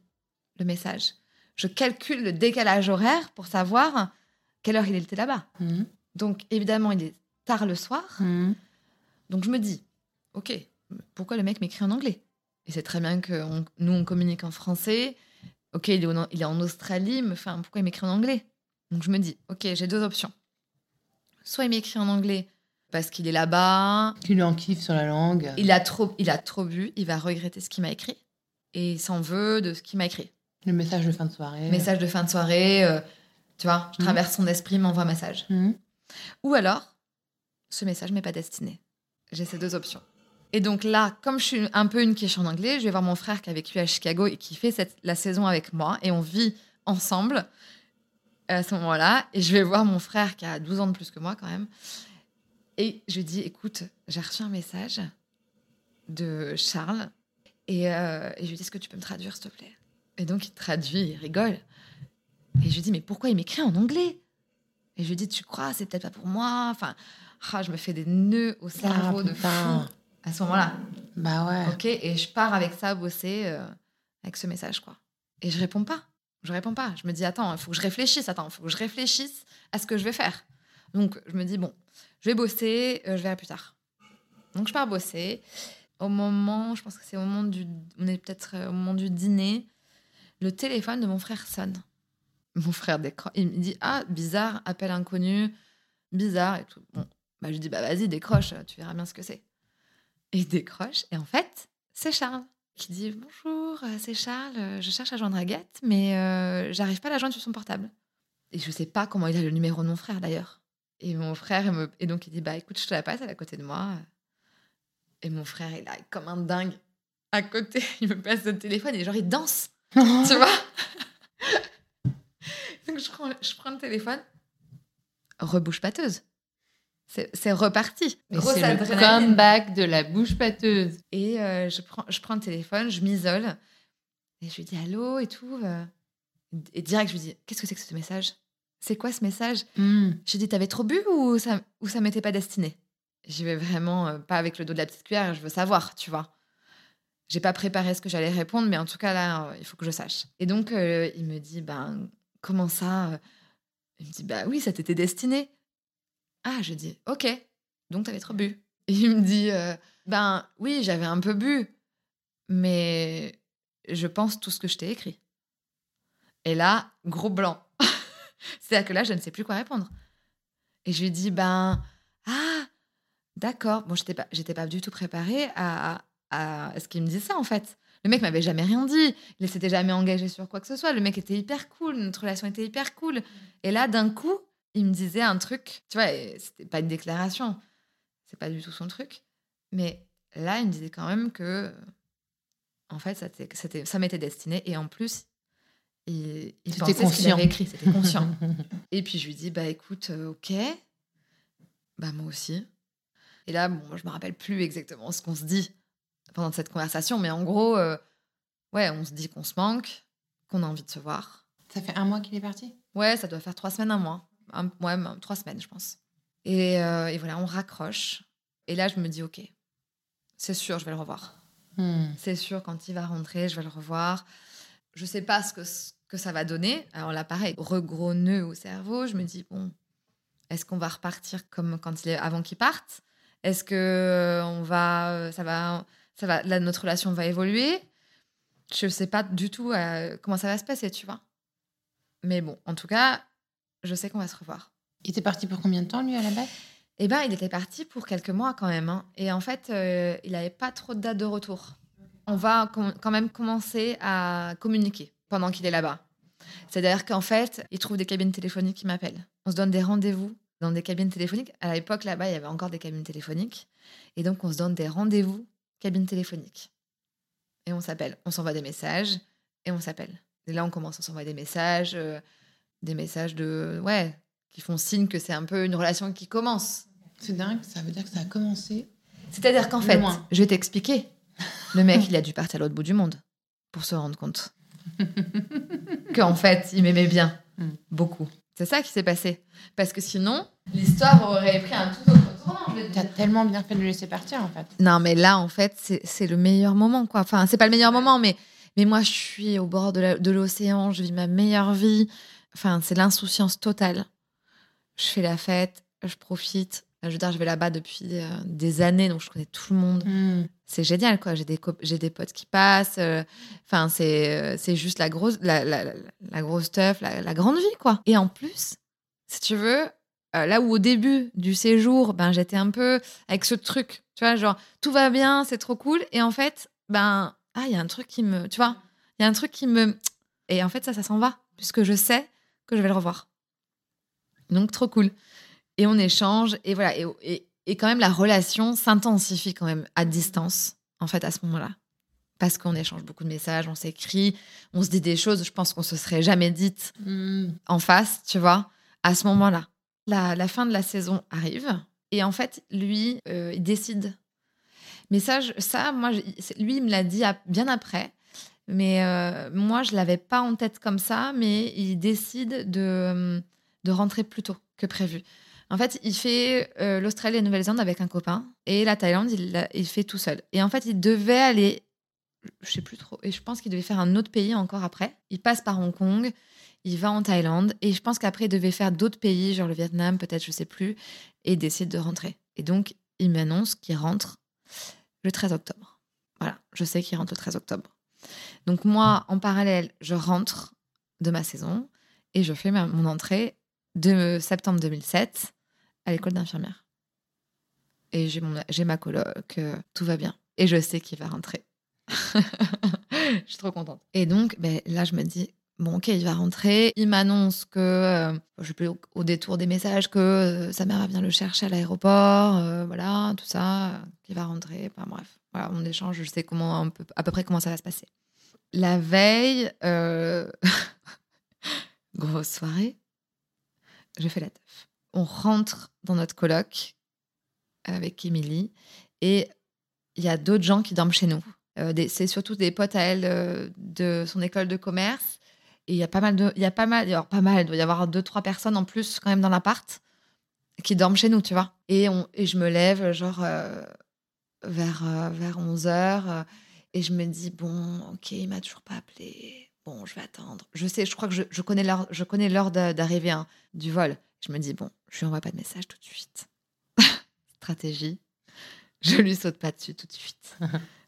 [SPEAKER 2] le message. Je calcule le décalage horaire pour savoir quelle heure il était là-bas.
[SPEAKER 1] Mhm.
[SPEAKER 2] Donc, évidemment, il est tard le soir.
[SPEAKER 1] Mhm.
[SPEAKER 2] Donc, je me dis, OK, pourquoi le mec m'écrit en anglais? Et c'est très bien que on- nous, on communique en français. OK, il est, au- il est en Australie, mais enfin, pourquoi il m'écrit en anglais? Donc, je me dis, OK, j'ai deux options. Soit il m'écrit en anglais parce qu'il est là-bas,
[SPEAKER 1] lui en kiffes sur la langue.
[SPEAKER 2] il a trop, il a trop bu, il va regretter ce qu'il m'a écrit et il s'en veut de ce qu'il m'a écrit.
[SPEAKER 1] Le message de fin de soirée.
[SPEAKER 2] Message de fin de soirée, euh, tu vois, je
[SPEAKER 1] Mhm.
[SPEAKER 2] traverse son esprit, m'envoie un message.
[SPEAKER 1] Mhm.
[SPEAKER 2] Ou alors, ce message m'est pas destiné. J'ai ces deux options. Et donc là, comme je suis un peu une quiche en anglais, je vais voir mon frère qui a vécu à Chicago et qui fait cette- la saison avec moi et on vit ensemble à ce moment-là. Et je vais voir mon frère qui a 12 ans de plus que moi quand même. Et je lui dis, écoute, j'ai reçu un message de Charles et, euh, et je lui dis, est-ce que tu peux me traduire s'il te plaît? Et donc, il traduit, il rigole. Et je lui dis, mais pourquoi il m'écrit en anglais? Et je lui dis, tu crois, c'est peut-être pas pour moi? Enfin, ah, je me fais des nœuds au cerveau
[SPEAKER 4] Ah,
[SPEAKER 2] de fou à ce moment-là.
[SPEAKER 4] Bah ouais.
[SPEAKER 2] Ok, et je pars avec ça bosser, euh, avec ce message, quoi. Et je réponds pas. Je réponds pas. Je me dis, attends, il faut que je réfléchisse. Attends, il faut que je réfléchisse à ce que je vais faire. Donc, je me dis, bon, je vais bosser, euh, je verrai plus tard. Donc, je pars bosser. Au moment, je pense que c'est au moment du. On est peut-être euh, au moment du dîner. Le téléphone de mon frère sonne. Mon frère décroche. Il me dit, ah, bizarre, appel inconnu, bizarre et tout. Bon, bah, je dis, bah, vas-y, décroche, tu verras bien ce que c'est. Et il décroche. Et en fait, c'est Charles qui dit Bonjour, euh, c'est Charles, je cherche à joindre Agathe, mais j'arrive pas à la joindre sur son portable. Et je sais pas comment il a le numéro de mon frère d'ailleurs. Et mon frère, il me... et donc il dit Bah écoute, je te la passe, elle est à côté de moi. Et mon frère, il est comme un dingue à côté. Il me passe le téléphone et genre il danse, tu vois? donc je prends, je prends le téléphone. Rebouche pâteuse. C'est reparti.
[SPEAKER 4] C'est le comeback de la bouche pâteuse.
[SPEAKER 2] Et euh, je, prends, je prends le téléphone, je m'isole. Et je lui dis allô et tout. euh. Et direct, je lui dis qu'est-ce que c'est que ce message? C'est quoi ce message. Je lui dis t'avais trop bu ou ça, ou ça m'était pas destiné? J'y vais vraiment euh, pas avec le dos de la petite cuillère, je veux savoir, tu vois. J'ai pas préparé ce que j'allais répondre, mais en tout cas là, euh, il faut que je sache. Et donc, euh, il me dit ben, comment ça Il me dit bah oui, ça t'était destiné. Ah, je dis ok, donc t'avais trop bu. Et il me dit ben oui, j'avais un peu bu, mais je pense tout ce que je t'ai écrit. Et là, gros blanc. C'est-à-dire que là, je ne sais plus quoi répondre. Et je lui dis, ben, ah, d'accord. Bon, j'étais pas, j'étais pas du tout préparée à, à, à ce qu'il me dise ça, en fait. Le mec m'avait jamais rien dit. Il s'était jamais engagé sur quoi que ce soit. Le mec était hyper cool. Notre relation était hyper cool. Et là, d'un coup, il me disait un truc. Tu vois, c'était pas une déclaration. C'est pas du tout son truc. Mais là, il me disait quand même que, en fait, ça, ça m'était destiné. Et en plus, il, il pensait ce qu'il
[SPEAKER 4] conscient.
[SPEAKER 2] avait écrit. C'était conscient. Et puis je lui dis bah écoute, euh, ok, bah moi aussi. Et là, bon, je me rappelle plus exactement ce qu'on se dit pendant cette conversation, mais en gros, euh, ouais, on se dit qu'on se manque, qu'on a envie de se voir.
[SPEAKER 4] Ça fait un mois qu'il est parti?
[SPEAKER 2] Ouais, ça doit faire trois semaines, un mois. Un- ouais, trois semaines, je pense. Et, euh, et voilà, on raccroche. Et là, je me dis ok, c'est sûr, je vais le revoir.
[SPEAKER 4] Hmm.
[SPEAKER 2] C'est sûr, quand il va rentrer, je vais le revoir. Je sais pas ce que, ce que ça va donner. Alors là, pareil, regros nœud au cerveau. Je me dis, bon, est-ce qu'on va repartir comme quand il est avant qu'il parte? Est-ce que euh, on va, euh, ça va, ça va, là, notre relation va évoluer? Je sais pas du tout euh, comment ça va se passer, tu vois. Mais bon, en tout cas, je sais qu'on va se revoir.
[SPEAKER 4] Il était parti pour combien de temps, lui, à la base?
[SPEAKER 2] Eh ben, il était parti pour quelques mois quand même. hein. Et en fait, euh, il n'avait pas trop de date de retour. On va quand même commencer à communiquer pendant qu'il est là-bas. C'est-à-dire qu'en fait, il trouve des cabines téléphoniques qui m'appellent. On se donne des rendez-vous dans des cabines téléphoniques. À l'époque, là-bas, il y avait encore des cabines téléphoniques. Et donc, on se donne des rendez-vous cabines téléphoniques. Et on s'appelle. On s'envoie des messages et on s'appelle. Et là, on commence à s'envoyer des messages, euh, des messages de... Ouais, qui font signe que c'est un peu une relation qui commence.
[SPEAKER 4] C'est dingue, ça veut dire que ça a commencé.
[SPEAKER 2] C'est-à-dire qu'en fait,
[SPEAKER 4] Loin.
[SPEAKER 2] je vais t'expliquer. Le mec, il a dû partir à l'autre bout du monde pour se rendre compte qu'en fait, il m'aimait bien.
[SPEAKER 4] Mm.
[SPEAKER 2] Beaucoup. C'est ça qui s'est passé. Parce que sinon, l'histoire aurait pris un tout autre tournant.
[SPEAKER 4] T'as tellement bien fait de le laisser partir, en fait.
[SPEAKER 2] Non, mais là, en fait, c'est le meilleur moment, quoi. Enfin, c'est pas le meilleur moment, mais, mais moi, je suis au bord de l'océan, je vis ma meilleure vie. Enfin, c'est l'insouciance totale. Je fais la fête, je profite. Je veux dire, je vais là-bas depuis euh, des années, donc je connais tout le monde.
[SPEAKER 4] Hmm.
[SPEAKER 2] c'est génial quoi. J'ai des j'ai des potes qui passent euh, enfin c'est euh, c'est juste la grosse la, la, la- la grosse teuf la, la grande vie quoi. Et en plus si tu veux euh, là où au début du séjour ben j'étais un peu avec ce truc tu vois genre tout va bien c'est trop cool. Et en fait ben ah il y a un truc qui me tu vois il y a un truc qui me et en fait ça ça s'en va puisque je sais que je vais le revoir. Donc trop cool et on échange et voilà et, et, et quand même la relation s'intensifie quand même à distance en fait à ce moment-là parce qu'on échange beaucoup de messages on s'écrit on se dit des choses je pense qu'on se serait jamais dites
[SPEAKER 4] Hmm.
[SPEAKER 2] en face tu vois à ce moment-là la, la fin de la saison arrive et en fait lui euh, il décide mais ça je- ça moi je- lui il me l'a dit à- bien après Mais euh, moi, je l'avais pas en tête comme ça, mais il décide de, de rentrer plus tôt que prévu. En fait, il fait euh, l'Australie et la Nouvelle-Zélande avec un copain, et la Thaïlande, il, il fait tout seul. Et en fait, il devait aller, je sais plus trop, et je pense qu'il devait faire un autre pays encore après. Il passe par Hong Kong, il va en Thaïlande, et je pense qu'après, il devait faire d'autres pays, genre le Vietnam, peut-être, je sais plus, et décide de rentrer. Et donc, il m'annonce qu'il rentre le 13 octobre. Voilà, je sais qu'il rentre le 13 octobre. Donc moi, en parallèle, je rentre de ma saison et je fais mon entrée de septembre 2007 à l'école d'infirmière. Et j'ai ma coloc, euh, tout va bien. Et je sais qu'il va rentrer. je suis trop contente. Et donc, ben, là, je me dis, bon, ok, il va rentrer. Il m'annonce que, euh, je plus, au, détour des messages, que euh, sa mère venir le chercher à l'aéroport, euh, voilà, tout ça, qu'il va rentrer. Enfin, bref, voilà, on échange, je sais comment, à peu près comment ça va se passer. La veille, grosse soirée, je fais la teuf. On rentre dans notre coloc avec Émilie et il y a d'autres gens qui dorment chez nous. Euh, c'est surtout des potes à elle euh, de son école de commerce. Et il y a pas mal de, il y a pas mal, il doit y avoir deux trois personnes en plus quand même dans l'appart qui dorment chez nous, tu vois. Et on, et je me lève genre euh, vers vers 11 heures euh, et je me dis bon, ok, il m'a toujours pas appelé. Bon, je vais attendre. Je sais, je crois que je, connais l'heure, je connais l'heure d'a- d'arrivée hein, du vol. Je me dis bon, je lui envoie pas de message tout de suite. Stratégie. Je lui saute pas dessus tout de suite.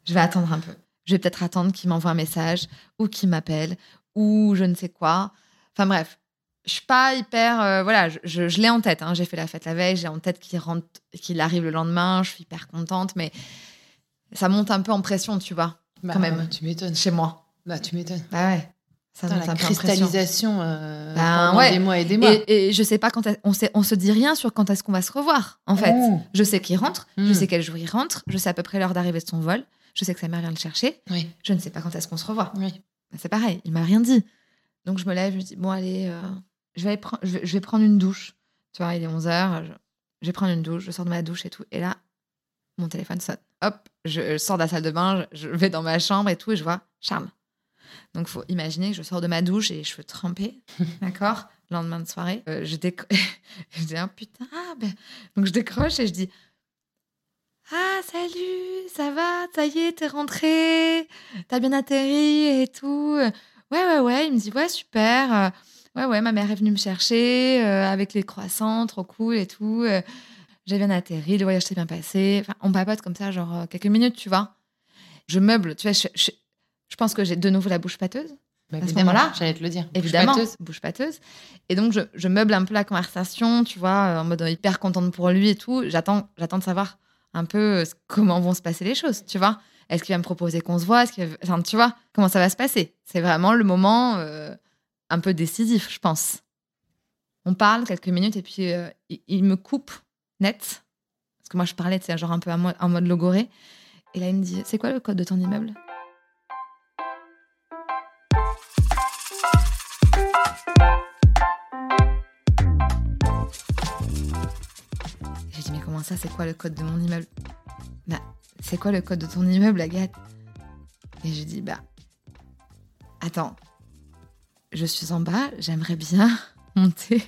[SPEAKER 2] Je vais attendre un peu. Je vais peut-être attendre qu'il m'envoie un message ou qu'il m'appelle ou je ne sais quoi. Enfin bref, je suis pas hyper. euh, voilà, je, je- je l'ai en tête. hein. J'ai fait la fête la veille, j'ai en tête qu'il rentre, qu'il arrive le lendemain. Je suis hyper contente, mais ça monte un peu en pression, tu vois,
[SPEAKER 4] Bah,
[SPEAKER 2] Quand même.
[SPEAKER 4] Tu m'étonnes.
[SPEAKER 2] chez moi.
[SPEAKER 4] Bah, tu m'étonnes.
[SPEAKER 2] Bah ouais. Ça monte
[SPEAKER 4] la cristallisation euh,
[SPEAKER 2] Ben,
[SPEAKER 4] pendant
[SPEAKER 2] ouais.
[SPEAKER 4] des mois et des mois.
[SPEAKER 2] Et, et je sais pas quand on, sait, on se dit rien sur quand est-ce qu'on va se revoir, en fait.
[SPEAKER 4] Oh.
[SPEAKER 2] Je sais qu'il rentre, je
[SPEAKER 4] Mm.
[SPEAKER 2] sais quel jour il rentre, je sais à peu près l'heure d'arrivée de son vol, je sais que sa mère vient le chercher,
[SPEAKER 4] Oui,
[SPEAKER 2] je ne sais pas quand est-ce qu'on se revoit.
[SPEAKER 4] oui.
[SPEAKER 2] Ben, C'est pareil, il m'a rien dit. Donc je me lève, je me dis, bon, allez, euh, je, vais aller pre- je, vais, je vais prendre une douche. Tu vois, il est 11h, je, je vais prendre une douche, je sors de ma douche et tout. Et là, mon téléphone sonne. Hop, je, je sors de la salle de bain, je, je vais dans ma chambre et tout, et je vois Charles. Donc faut imaginer que je sors de ma douche et les cheveux trempés, d'accord Lendemain de soirée, euh, je, je dis, ah putain, ah, ben... donc je décroche et je dis, ah salut, ça va, ça y est, t'es rentré, t'as bien atterri et tout. Ouais, ouais, ouais. Il me dit, ouais, super. Euh, Ouais, ouais, ma mère est venue me chercher euh, avec les croissants, trop cool et tout. J'ai bien atterri, le voyage s'est bien passé. Enfin, on papote comme ça, genre quelques minutes, tu vois. Je meuble, tu vois, je, je- je pense que j'ai de nouveau la bouche pâteuse,
[SPEAKER 4] Bah,
[SPEAKER 2] À ce moment-là,
[SPEAKER 4] j'allais te le dire. Bouche
[SPEAKER 2] évidemment.
[SPEAKER 4] pâteuse.
[SPEAKER 2] Bouche pâteuse. Et donc, je, je meuble un peu la conversation, tu vois, euh, en mode hyper contente pour lui et tout. J'attends, j'attends de savoir un peu euh, comment vont se passer les choses, tu vois. Est-ce qu'il va me proposer qu'on se voit? Est-ce qu'il va- enfin, tu vois, comment ça va se passer? C'est vraiment le moment euh, un peu décisif, je pense. On parle quelques minutes et puis euh, il, il me coupe net. Parce que moi, je parlais, c'est genre un peu en mode logoré. Et là, il me dit C'est quoi le code de ton immeuble? J'ai dit, mais comment ça, c'est quoi le code de mon immeuble? Bah, c'est quoi le code de ton immeuble, Agathe? Et j'ai dit, bah, attends, je suis en bas, j'aimerais bien monter.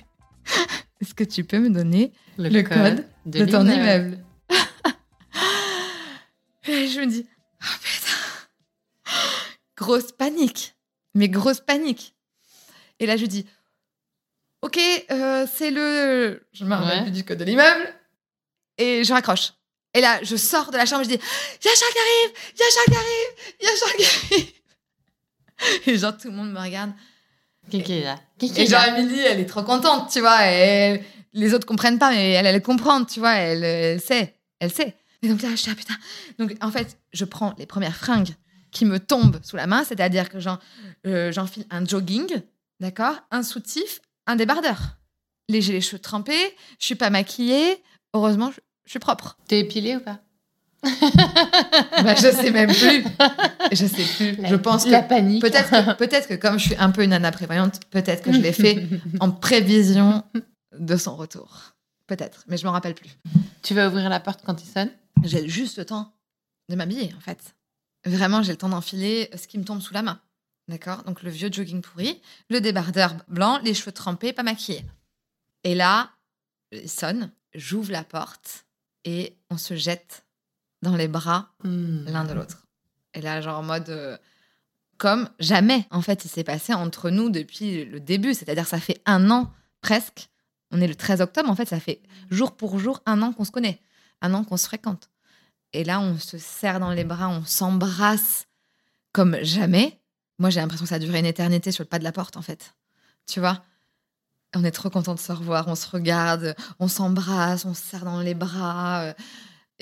[SPEAKER 2] Est-ce que tu peux me donner le code de, ton immeuble? Et je me dis, oh putain, grosse panique, mais grosse panique. Et là, je dis, ok, euh, c'est le. Je me rappelle
[SPEAKER 4] Ouais.
[SPEAKER 2] plus du code de l'immeuble. Et je raccroche. Et là, je sors de la chambre, je dis, il y a Charles qui arrive, il y a Charles qui arrive, il y a Charles qui arrive. Et genre, tout le monde me regarde.
[SPEAKER 4] Qui est là? Qui
[SPEAKER 2] Et genre,
[SPEAKER 4] là?
[SPEAKER 2] Émilie, elle est trop contente, tu vois. Et les autres comprennent pas, mais elle, elle comprend, tu vois. Elle, elle sait, elle sait. Et donc là, je suis ah putain. Donc en fait, je prends les premières fringues qui me tombent sous la main, c'est-à-dire que euh, j'enfile un jogging, d'accord, un soutif, un débardeur. Les, j'ai les cheveux trempés, je suis pas maquillée. Heureusement, je, je suis propre.
[SPEAKER 4] T'es épilé ou pas?
[SPEAKER 2] Bah, je sais même plus. Je sais plus.
[SPEAKER 4] La-
[SPEAKER 2] je pense que
[SPEAKER 4] panique.
[SPEAKER 2] Peut-être que, peut-être que comme je suis un peu une nana prévoyante, peut-être que je l'ai fait en prévision de son retour. Peut-être, mais je me rappelle plus.
[SPEAKER 4] Tu vas ouvrir la porte quand il sonne?
[SPEAKER 2] J'ai juste le temps de m'habiller, en fait. Vraiment, j'ai le temps d'enfiler ce qui me tombe sous la main. D'accord? Donc le vieux jogging pourri, le débardeur blanc, les cheveux trempés, pas maquillés. Et là, il sonne, j'ouvre la porte et on se jette dans les bras
[SPEAKER 1] Hmm.
[SPEAKER 2] l'un de l'autre. Et là, genre en mode. euh, comme jamais, en fait, il s'est passé entre nous depuis le début. C'est-à-dire, ça fait un an presque. On est le 13 octobre, en fait, ça fait jour pour jour un an qu'on se connaît, un an qu'on se fréquente. Et là, on se serre dans les bras, on s'embrasse comme jamais. Moi, j'ai l'impression que ça a duré une éternité sur le pas de la porte, en fait. Tu vois? On est trop content de se revoir, on se regarde, on s'embrasse, on se serre dans les bras. euh,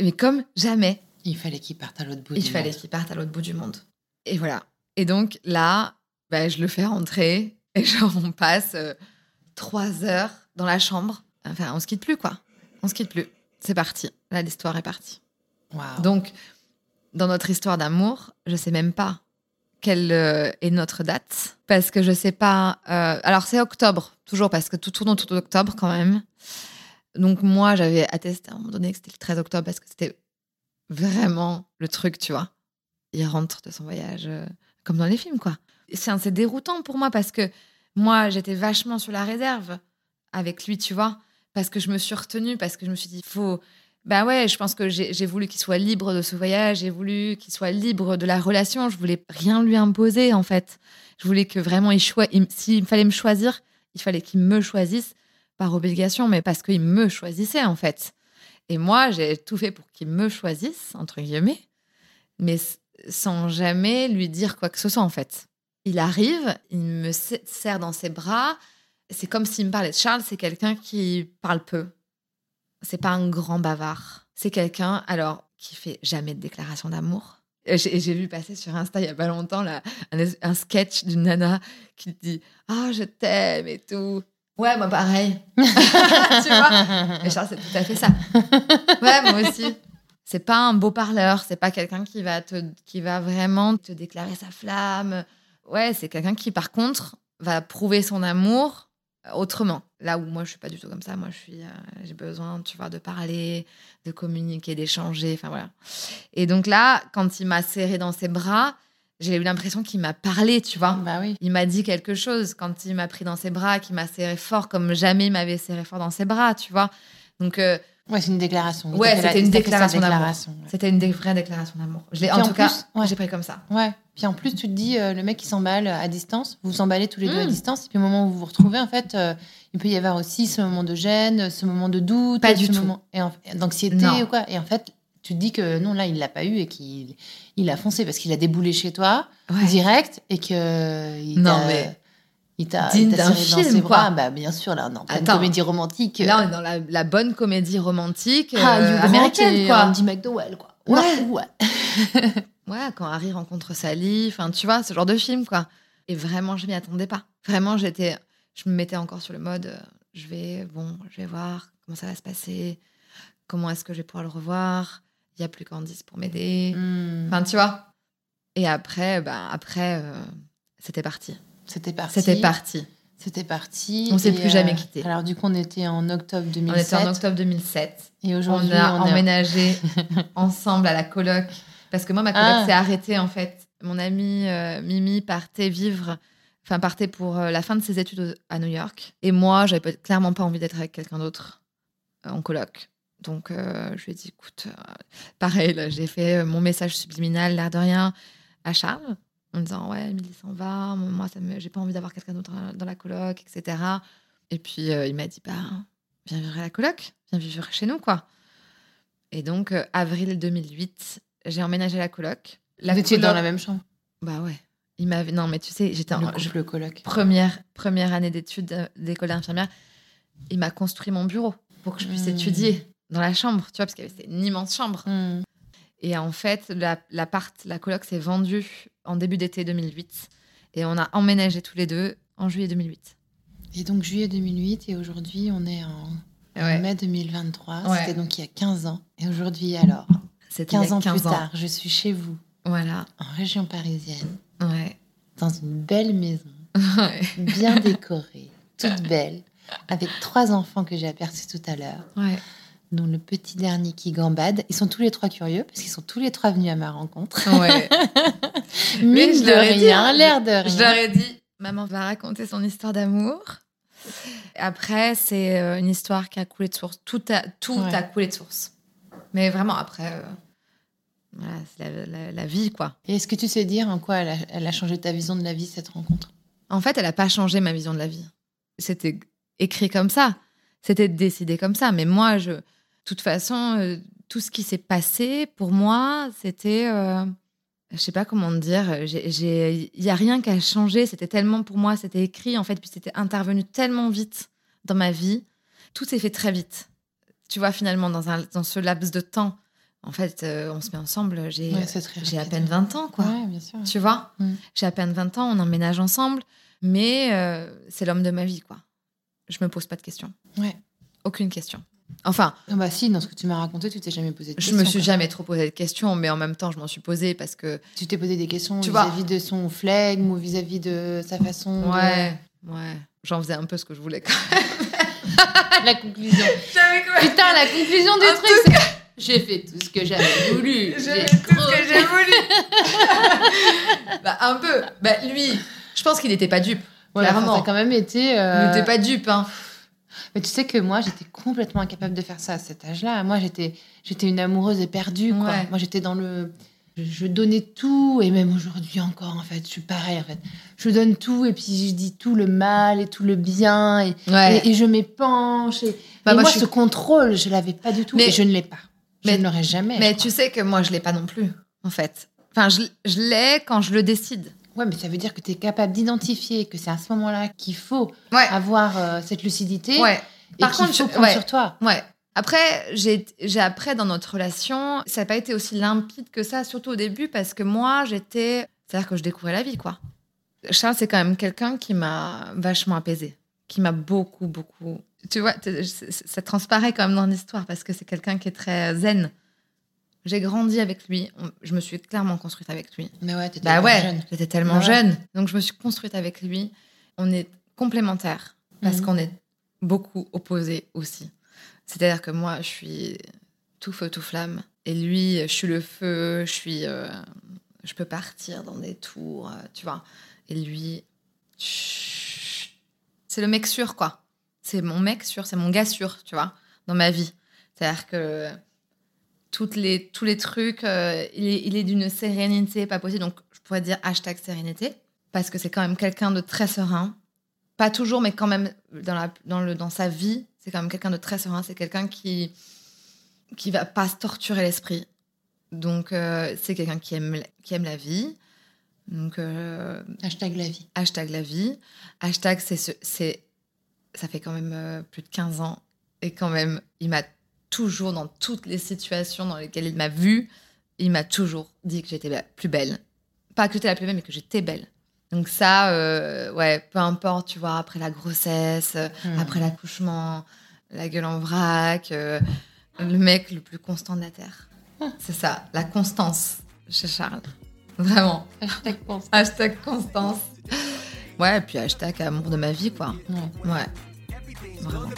[SPEAKER 2] Mais comme jamais.
[SPEAKER 1] Il fallait qu'il parte à l'autre bout
[SPEAKER 2] Il
[SPEAKER 1] du
[SPEAKER 2] fallait
[SPEAKER 1] monde.
[SPEAKER 2] qu'il parte à l'autre bout du monde. Et voilà. Et donc là, bah, je le fais rentrer et genre on passe euh, trois heures dans la chambre. Enfin, on se quitte plus quoi. On se quitte plus. C'est parti. Là, l'histoire est partie. Donc, dans notre histoire d'amour, je sais même pas quelle euh, est notre date parce que je sais pas. euh, alors c'est octobre toujours parce que tout tourne autour d'octobre quand même. Donc moi, j'avais attesté à un moment donné que c'était le 13 octobre parce que c'était vraiment le truc, tu vois. Il rentre de son voyage euh, comme dans les films, quoi. C'est déroutant pour moi parce que moi, j'étais vachement sur la réserve avec lui, tu vois. Parce que je me suis retenue, parce que je me suis dit, faut. Bah ouais, je pense que j'ai voulu qu'il soit libre de ce voyage, j'ai voulu qu'il soit libre de la relation. Je voulais rien lui imposer, en fait. Je voulais que vraiment, s'il fallait me choisir, il fallait qu'il me choisisse par obligation, mais parce qu'il me choisissait, en fait. Et moi, j'ai tout fait pour qu'il me choisisse, entre guillemets, mais sans jamais lui dire quoi que ce soit, en fait. Il arrive, il me se- serre dans ses bras. C'est comme s'il me parlait. Charles, c'est quelqu'un qui parle peu. C'est pas un grand bavard. C'est quelqu'un, alors, qui fait jamais de déclaration d'amour. J'ai vu passer sur Insta il y a pas longtemps un, sketch d'une nana qui dit Ah, je t'aime et tout. Ouais, moi pareil. tu vois? Et Charles, c'est tout à fait ça. Ouais, moi aussi. C'est pas un beau parleur, c'est pas quelqu'un qui qui va vraiment te déclarer sa flamme. Ouais, c'est quelqu'un qui, par contre, va prouver son amour autrement. Là où moi, je suis pas du tout comme ça. Moi, je suis, euh, j'ai besoin, tu vois, de parler, de communiquer, d'échanger. Enfin voilà. Et donc là, quand il m'a serré dans ses bras, j'ai eu l'impression qu'il m'a parlé, tu vois.
[SPEAKER 1] Bah oui.
[SPEAKER 2] Il m'a dit quelque chose quand il m'a pris dans ses bras, qu'il m'a serré fort comme jamais il m'avait serré fort dans ses bras, tu vois. Donc euh,
[SPEAKER 1] Ouais, c'est une déclaration.
[SPEAKER 2] Ouais, c'était une déclaration d'amour.
[SPEAKER 1] déclaration, ouais.
[SPEAKER 2] c'était une des vraies déclarations d'amour. Je l'ai- En tout cas,
[SPEAKER 1] plus, ouais.
[SPEAKER 2] j'ai pris comme ça.
[SPEAKER 1] Ouais. Puis en plus, tu te dis, euh, le mec, il s'emballe à distance. Vous vous emballez tous les deux à
[SPEAKER 2] Mm.
[SPEAKER 1] distance. Et puis au moment où vous vous retrouvez, en fait, euh, il peut y avoir aussi ce moment de gêne, ce moment de doute.
[SPEAKER 2] Pas
[SPEAKER 1] ce
[SPEAKER 2] du tout.
[SPEAKER 1] moment- Et en- d'anxiété ou quoi. Et en fait, tu te dis que non, là, il l'a pas eu et qu'il il a foncé parce qu'il a déboulé chez toi direct et que il
[SPEAKER 2] Non, mais
[SPEAKER 1] il t'a
[SPEAKER 2] digne d'un film,
[SPEAKER 1] bras.
[SPEAKER 2] quoi.
[SPEAKER 1] Bah bien sûr, là, dans une comédie romantique.
[SPEAKER 2] Là, on est dans la, la bonne comédie romantique euh,
[SPEAKER 1] ah, Grant
[SPEAKER 2] américaine, quoi.
[SPEAKER 1] Andy McDowell, quoi.
[SPEAKER 2] Ouais.
[SPEAKER 1] ouais.
[SPEAKER 2] Ouais, quand Harry rencontre Sally, enfin, tu vois, ce genre de film, quoi. Et vraiment, je m'y attendais pas. Vraiment, j'étais, je me mettais encore sur le mode, euh, je vais, bon, je vais voir comment ça va se passer, comment est-ce que je vais pouvoir le revoir. Il y a plus Candice pour m'aider.
[SPEAKER 1] Mm.
[SPEAKER 2] Enfin, tu vois. Et après, bah, après, euh, c'était parti.
[SPEAKER 1] C'était parti.
[SPEAKER 2] C'était parti.
[SPEAKER 1] C'était parti.
[SPEAKER 2] On s'est plus jamais quitté.
[SPEAKER 1] Alors du coup, on était en octobre
[SPEAKER 2] On
[SPEAKER 1] 2007.
[SPEAKER 2] était en octobre 2007.
[SPEAKER 1] Et
[SPEAKER 2] On
[SPEAKER 1] aujourd'hui,
[SPEAKER 2] a
[SPEAKER 1] on,
[SPEAKER 2] emménagé ensemble à la coloc. Parce que moi, ma coloc
[SPEAKER 1] Ah.
[SPEAKER 2] s'est arrêtée, en fait. Mon amie euh, Mimi partait vivre, enfin, partait pour euh, la fin de ses études à New York. Et moi, j'avais clairement pas envie d'être avec quelqu'un d'autre euh, en coloc. Donc, euh, je lui ai dit, écoute, euh, pareil, j'ai fait euh, mon message subliminal, l'air de rien, à Charles, en me disant, ouais, Emily s'en va, moi, ça me, j'ai pas envie d'avoir quelqu'un d'autre dans- la coloc, etc. Et puis, euh, il m'a dit, bah, viens vivre à la coloc, viens vivre chez nous, quoi. Et donc, euh, avril 2008, j'ai emménagé à la coloc. La
[SPEAKER 1] Vous étiez dans la même chambre?
[SPEAKER 2] Bah ouais. Il m'avait... Non, mais tu sais, j'étais en... je-
[SPEAKER 1] coloc.
[SPEAKER 2] première, première année d'études euh, d'école d'infirmière. Il m'a construit mon bureau pour que je puisse
[SPEAKER 1] Hmm.
[SPEAKER 2] étudier dans la chambre, tu vois, parce qu'il y avait une immense chambre.
[SPEAKER 1] Mm.
[SPEAKER 2] Et en fait, la, la coloc s'est vendue en début d'été 2008. Et on a emménagé tous les deux en juillet 2008.
[SPEAKER 1] Et donc juillet 2008 et aujourd'hui, on est en
[SPEAKER 2] Ouais.
[SPEAKER 1] mai 2023.
[SPEAKER 2] Ouais.
[SPEAKER 1] C'était donc il y a 15 ans. Et aujourd'hui, alors,
[SPEAKER 2] C'était il y a
[SPEAKER 1] 15 ans
[SPEAKER 2] 15
[SPEAKER 1] plus tard, je suis chez vous,
[SPEAKER 2] Voilà.
[SPEAKER 1] en région parisienne,
[SPEAKER 2] Ouais.
[SPEAKER 1] dans une belle maison,
[SPEAKER 2] ouais.
[SPEAKER 1] bien décorée, toute belle, avec trois enfants que j'ai aperçus tout à l'heure.
[SPEAKER 2] Ouais.
[SPEAKER 4] dont le petit dernier qui gambade. Ils sont tous les trois curieux parce qu'ils sont tous les trois venus à ma rencontre.
[SPEAKER 2] Ouais.
[SPEAKER 4] Mine
[SPEAKER 2] je
[SPEAKER 4] de
[SPEAKER 2] leur ai dit, hein,
[SPEAKER 4] l'air de rien.
[SPEAKER 2] Je leur ai dit, maman va raconter son histoire d'amour. Après, c'est euh, une histoire qui a coulé de source. Tout a, tout
[SPEAKER 4] Ouais.
[SPEAKER 2] a coulé de source. Mais vraiment, après, euh, voilà, c'est la, la- la vie, quoi.
[SPEAKER 4] Et est-ce que tu sais dire en quoi elle a, elle a changé ta vision de la vie, cette rencontre?
[SPEAKER 2] En fait, elle n'a pas changé ma vision de la vie. C'était écrit comme ça. C'était décidé comme ça. Mais moi, je, de toute façon, euh, tout ce qui s'est passé, pour moi, c'était. euh, je sais pas comment te dire. Il n'y a rien qui a changé. C'était tellement, pour moi, c'était écrit, en fait, puis c'était intervenu tellement vite dans ma vie. Tout s'est fait très vite. Tu vois, finalement, dans, un, dans ce laps de temps, en fait, euh, on se met ensemble. J'ai
[SPEAKER 4] Ouais,
[SPEAKER 2] à peine 20 ans, quoi.
[SPEAKER 4] Ouais, bien sûr.
[SPEAKER 2] Tu vois?
[SPEAKER 4] Mm.
[SPEAKER 2] J'ai à peine 20 ans, on emménage ensemble, mais euh, c'est l'homme de ma vie, quoi. Je me pose pas de questions.
[SPEAKER 4] Ouais.
[SPEAKER 2] Aucune question. Enfin,
[SPEAKER 4] Ah bah si, dans ce que tu m'as raconté, tu t'es jamais posé de
[SPEAKER 2] je
[SPEAKER 4] questions.
[SPEAKER 2] me suis jamais trop posé de questions, mais en même temps, je m'en suis posée parce que.
[SPEAKER 4] Tu t'es posé des questions vis-à-vis de son flegme ou vis-à-vis de sa façon de-
[SPEAKER 2] Ouais, ouais. J'en faisais un peu ce que je voulais quand même.
[SPEAKER 4] la conclusion. Putain, la conclusion du
[SPEAKER 2] En
[SPEAKER 4] truc, c'est... J'ai fait tout ce que j'avais voulu.
[SPEAKER 2] J'ai fait tout ce que j'ai voulu. bah, un peu. Bah, lui, je pense qu'il n'était pas dupe.
[SPEAKER 4] Ouais,
[SPEAKER 2] clairement.
[SPEAKER 4] quand même été...
[SPEAKER 2] Il
[SPEAKER 4] euh,
[SPEAKER 2] n'était pas dupe, hein.
[SPEAKER 4] Mais tu sais que moi, j'étais complètement incapable de faire ça à cet âge-là. Moi, j'étais, j'étais une amoureuse éperdue, quoi.
[SPEAKER 2] Ouais.
[SPEAKER 4] Moi, j'étais dans le... Je, donnais tout, et même aujourd'hui encore, en fait, je suis pareil, en fait. Je donne tout, et puis je dis tout le mal et tout le bien, et,
[SPEAKER 2] Ouais.
[SPEAKER 4] et, et je m'épanche. Et,
[SPEAKER 2] Bah,
[SPEAKER 4] et
[SPEAKER 2] moi,
[SPEAKER 4] moi,
[SPEAKER 2] je
[SPEAKER 4] ce contrôle, je l'avais pas du tout,
[SPEAKER 2] Mais-
[SPEAKER 4] et je ne l'ai pas. Je
[SPEAKER 2] Mais-
[SPEAKER 4] ne l'aurai jamais.
[SPEAKER 2] Mais tu sais que moi, je l'ai pas non plus, en fait. Enfin, je, je l'ai quand je le décide.
[SPEAKER 4] Ouais, mais ça veut dire que tu es capable d'identifier que c'est à ce moment-là qu'il faut
[SPEAKER 2] Ouais.
[SPEAKER 4] avoir euh, cette lucidité,
[SPEAKER 2] Ouais.
[SPEAKER 4] et
[SPEAKER 2] Par contre,
[SPEAKER 4] faut
[SPEAKER 2] je-
[SPEAKER 4] prendre
[SPEAKER 2] ouais.
[SPEAKER 4] sur toi.
[SPEAKER 2] Ouais. Après, j'ai après dans notre relation, ça n'a pas été aussi limpide que ça, surtout au début, parce que moi, j'étais. C'est-à-dire que je découvrais la vie, quoi. Charles, c'est quand même quelqu'un qui m'a vachement apaisée, qui m'a beaucoup, beaucoup. Tu vois, ça transparaît quand même dans l'histoire, parce que c'est quelqu'un qui est très zen. J'ai grandi avec lui, je me suis clairement construite avec lui.
[SPEAKER 4] Mais ouais, t'étais
[SPEAKER 2] Bah ouais,
[SPEAKER 4] jeune.
[SPEAKER 2] j'étais tellement
[SPEAKER 4] ouais.
[SPEAKER 2] jeune. Donc je me suis construite avec lui. On est complémentaires parce
[SPEAKER 4] Mhm.
[SPEAKER 2] qu'on est beaucoup opposés aussi. C'est-à-dire que moi, je suis tout feu, tout flamme. Et lui, je suis le feu, je suis... euh, je peux partir dans des tours, euh, tu vois. Et lui, c'est le mec sûr, quoi. C'est mon mec sûr, c'est mon gars sûr, tu vois, dans ma vie. C'est-à-dire que toutes les, tous les trucs, euh, il est, il est d'une sérénité pas possible. Donc, je pourrais dire hashtag sérénité, parce que c'est quand même quelqu'un de très serein. Pas toujours, mais quand même dans, la, dans, le, dans sa vie, c'est quand même quelqu'un de très serein. C'est quelqu'un qui qui va pas se torturer l'esprit. Donc, euh, c'est quelqu'un qui aime, qui aime la vie. Donc, euh,
[SPEAKER 4] Hashtag la vie.
[SPEAKER 2] hashtag la vie. Hashtag, c'est ce- c'est ça fait quand même euh, plus de 15 ans. Et quand même, il m'a toujours, dans toutes les situations dans lesquelles il m'a vue, il m'a toujours dit que j'étais la plus belle. Pas que j'étais la plus belle, mais que j'étais belle. Donc ça, euh, ouais, peu importe, tu vois, après la grossesse,
[SPEAKER 4] Hmm.
[SPEAKER 2] après l'accouchement, la gueule en vrac, euh, le mec le plus constant de la Terre. C'est ça, la constance chez Charles. Vraiment.
[SPEAKER 4] Hashtag pense.
[SPEAKER 2] Hashtag Constance. Ouais, et puis hashtag amour de ma vie, quoi.
[SPEAKER 4] Ouais.
[SPEAKER 2] Ouais. Vraiment.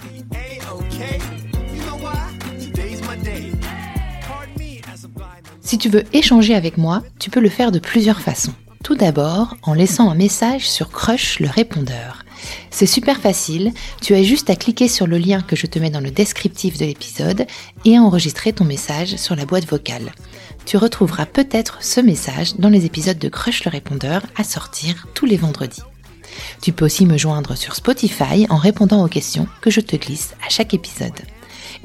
[SPEAKER 1] Si tu veux échanger avec moi, tu peux le faire de plusieurs façons. Tout d'abord, en laissant un message sur Crush le répondeur. C'est super facile, tu as juste à cliquer sur le lien que je te mets dans le descriptif de l'épisode et à enregistrer ton message sur la boîte vocale. Tu retrouveras peut-être ce message dans les épisodes de Crush le répondeur à sortir tous les vendredis. Tu peux aussi me joindre sur Spotify en répondant aux questions que je te glisse à chaque épisode.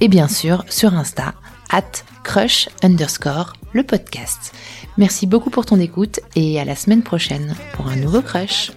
[SPEAKER 1] Et bien sûr sur Insta, at crush underscore le podcast. Merci beaucoup pour ton écoute et à la semaine prochaine pour un nouveau crush.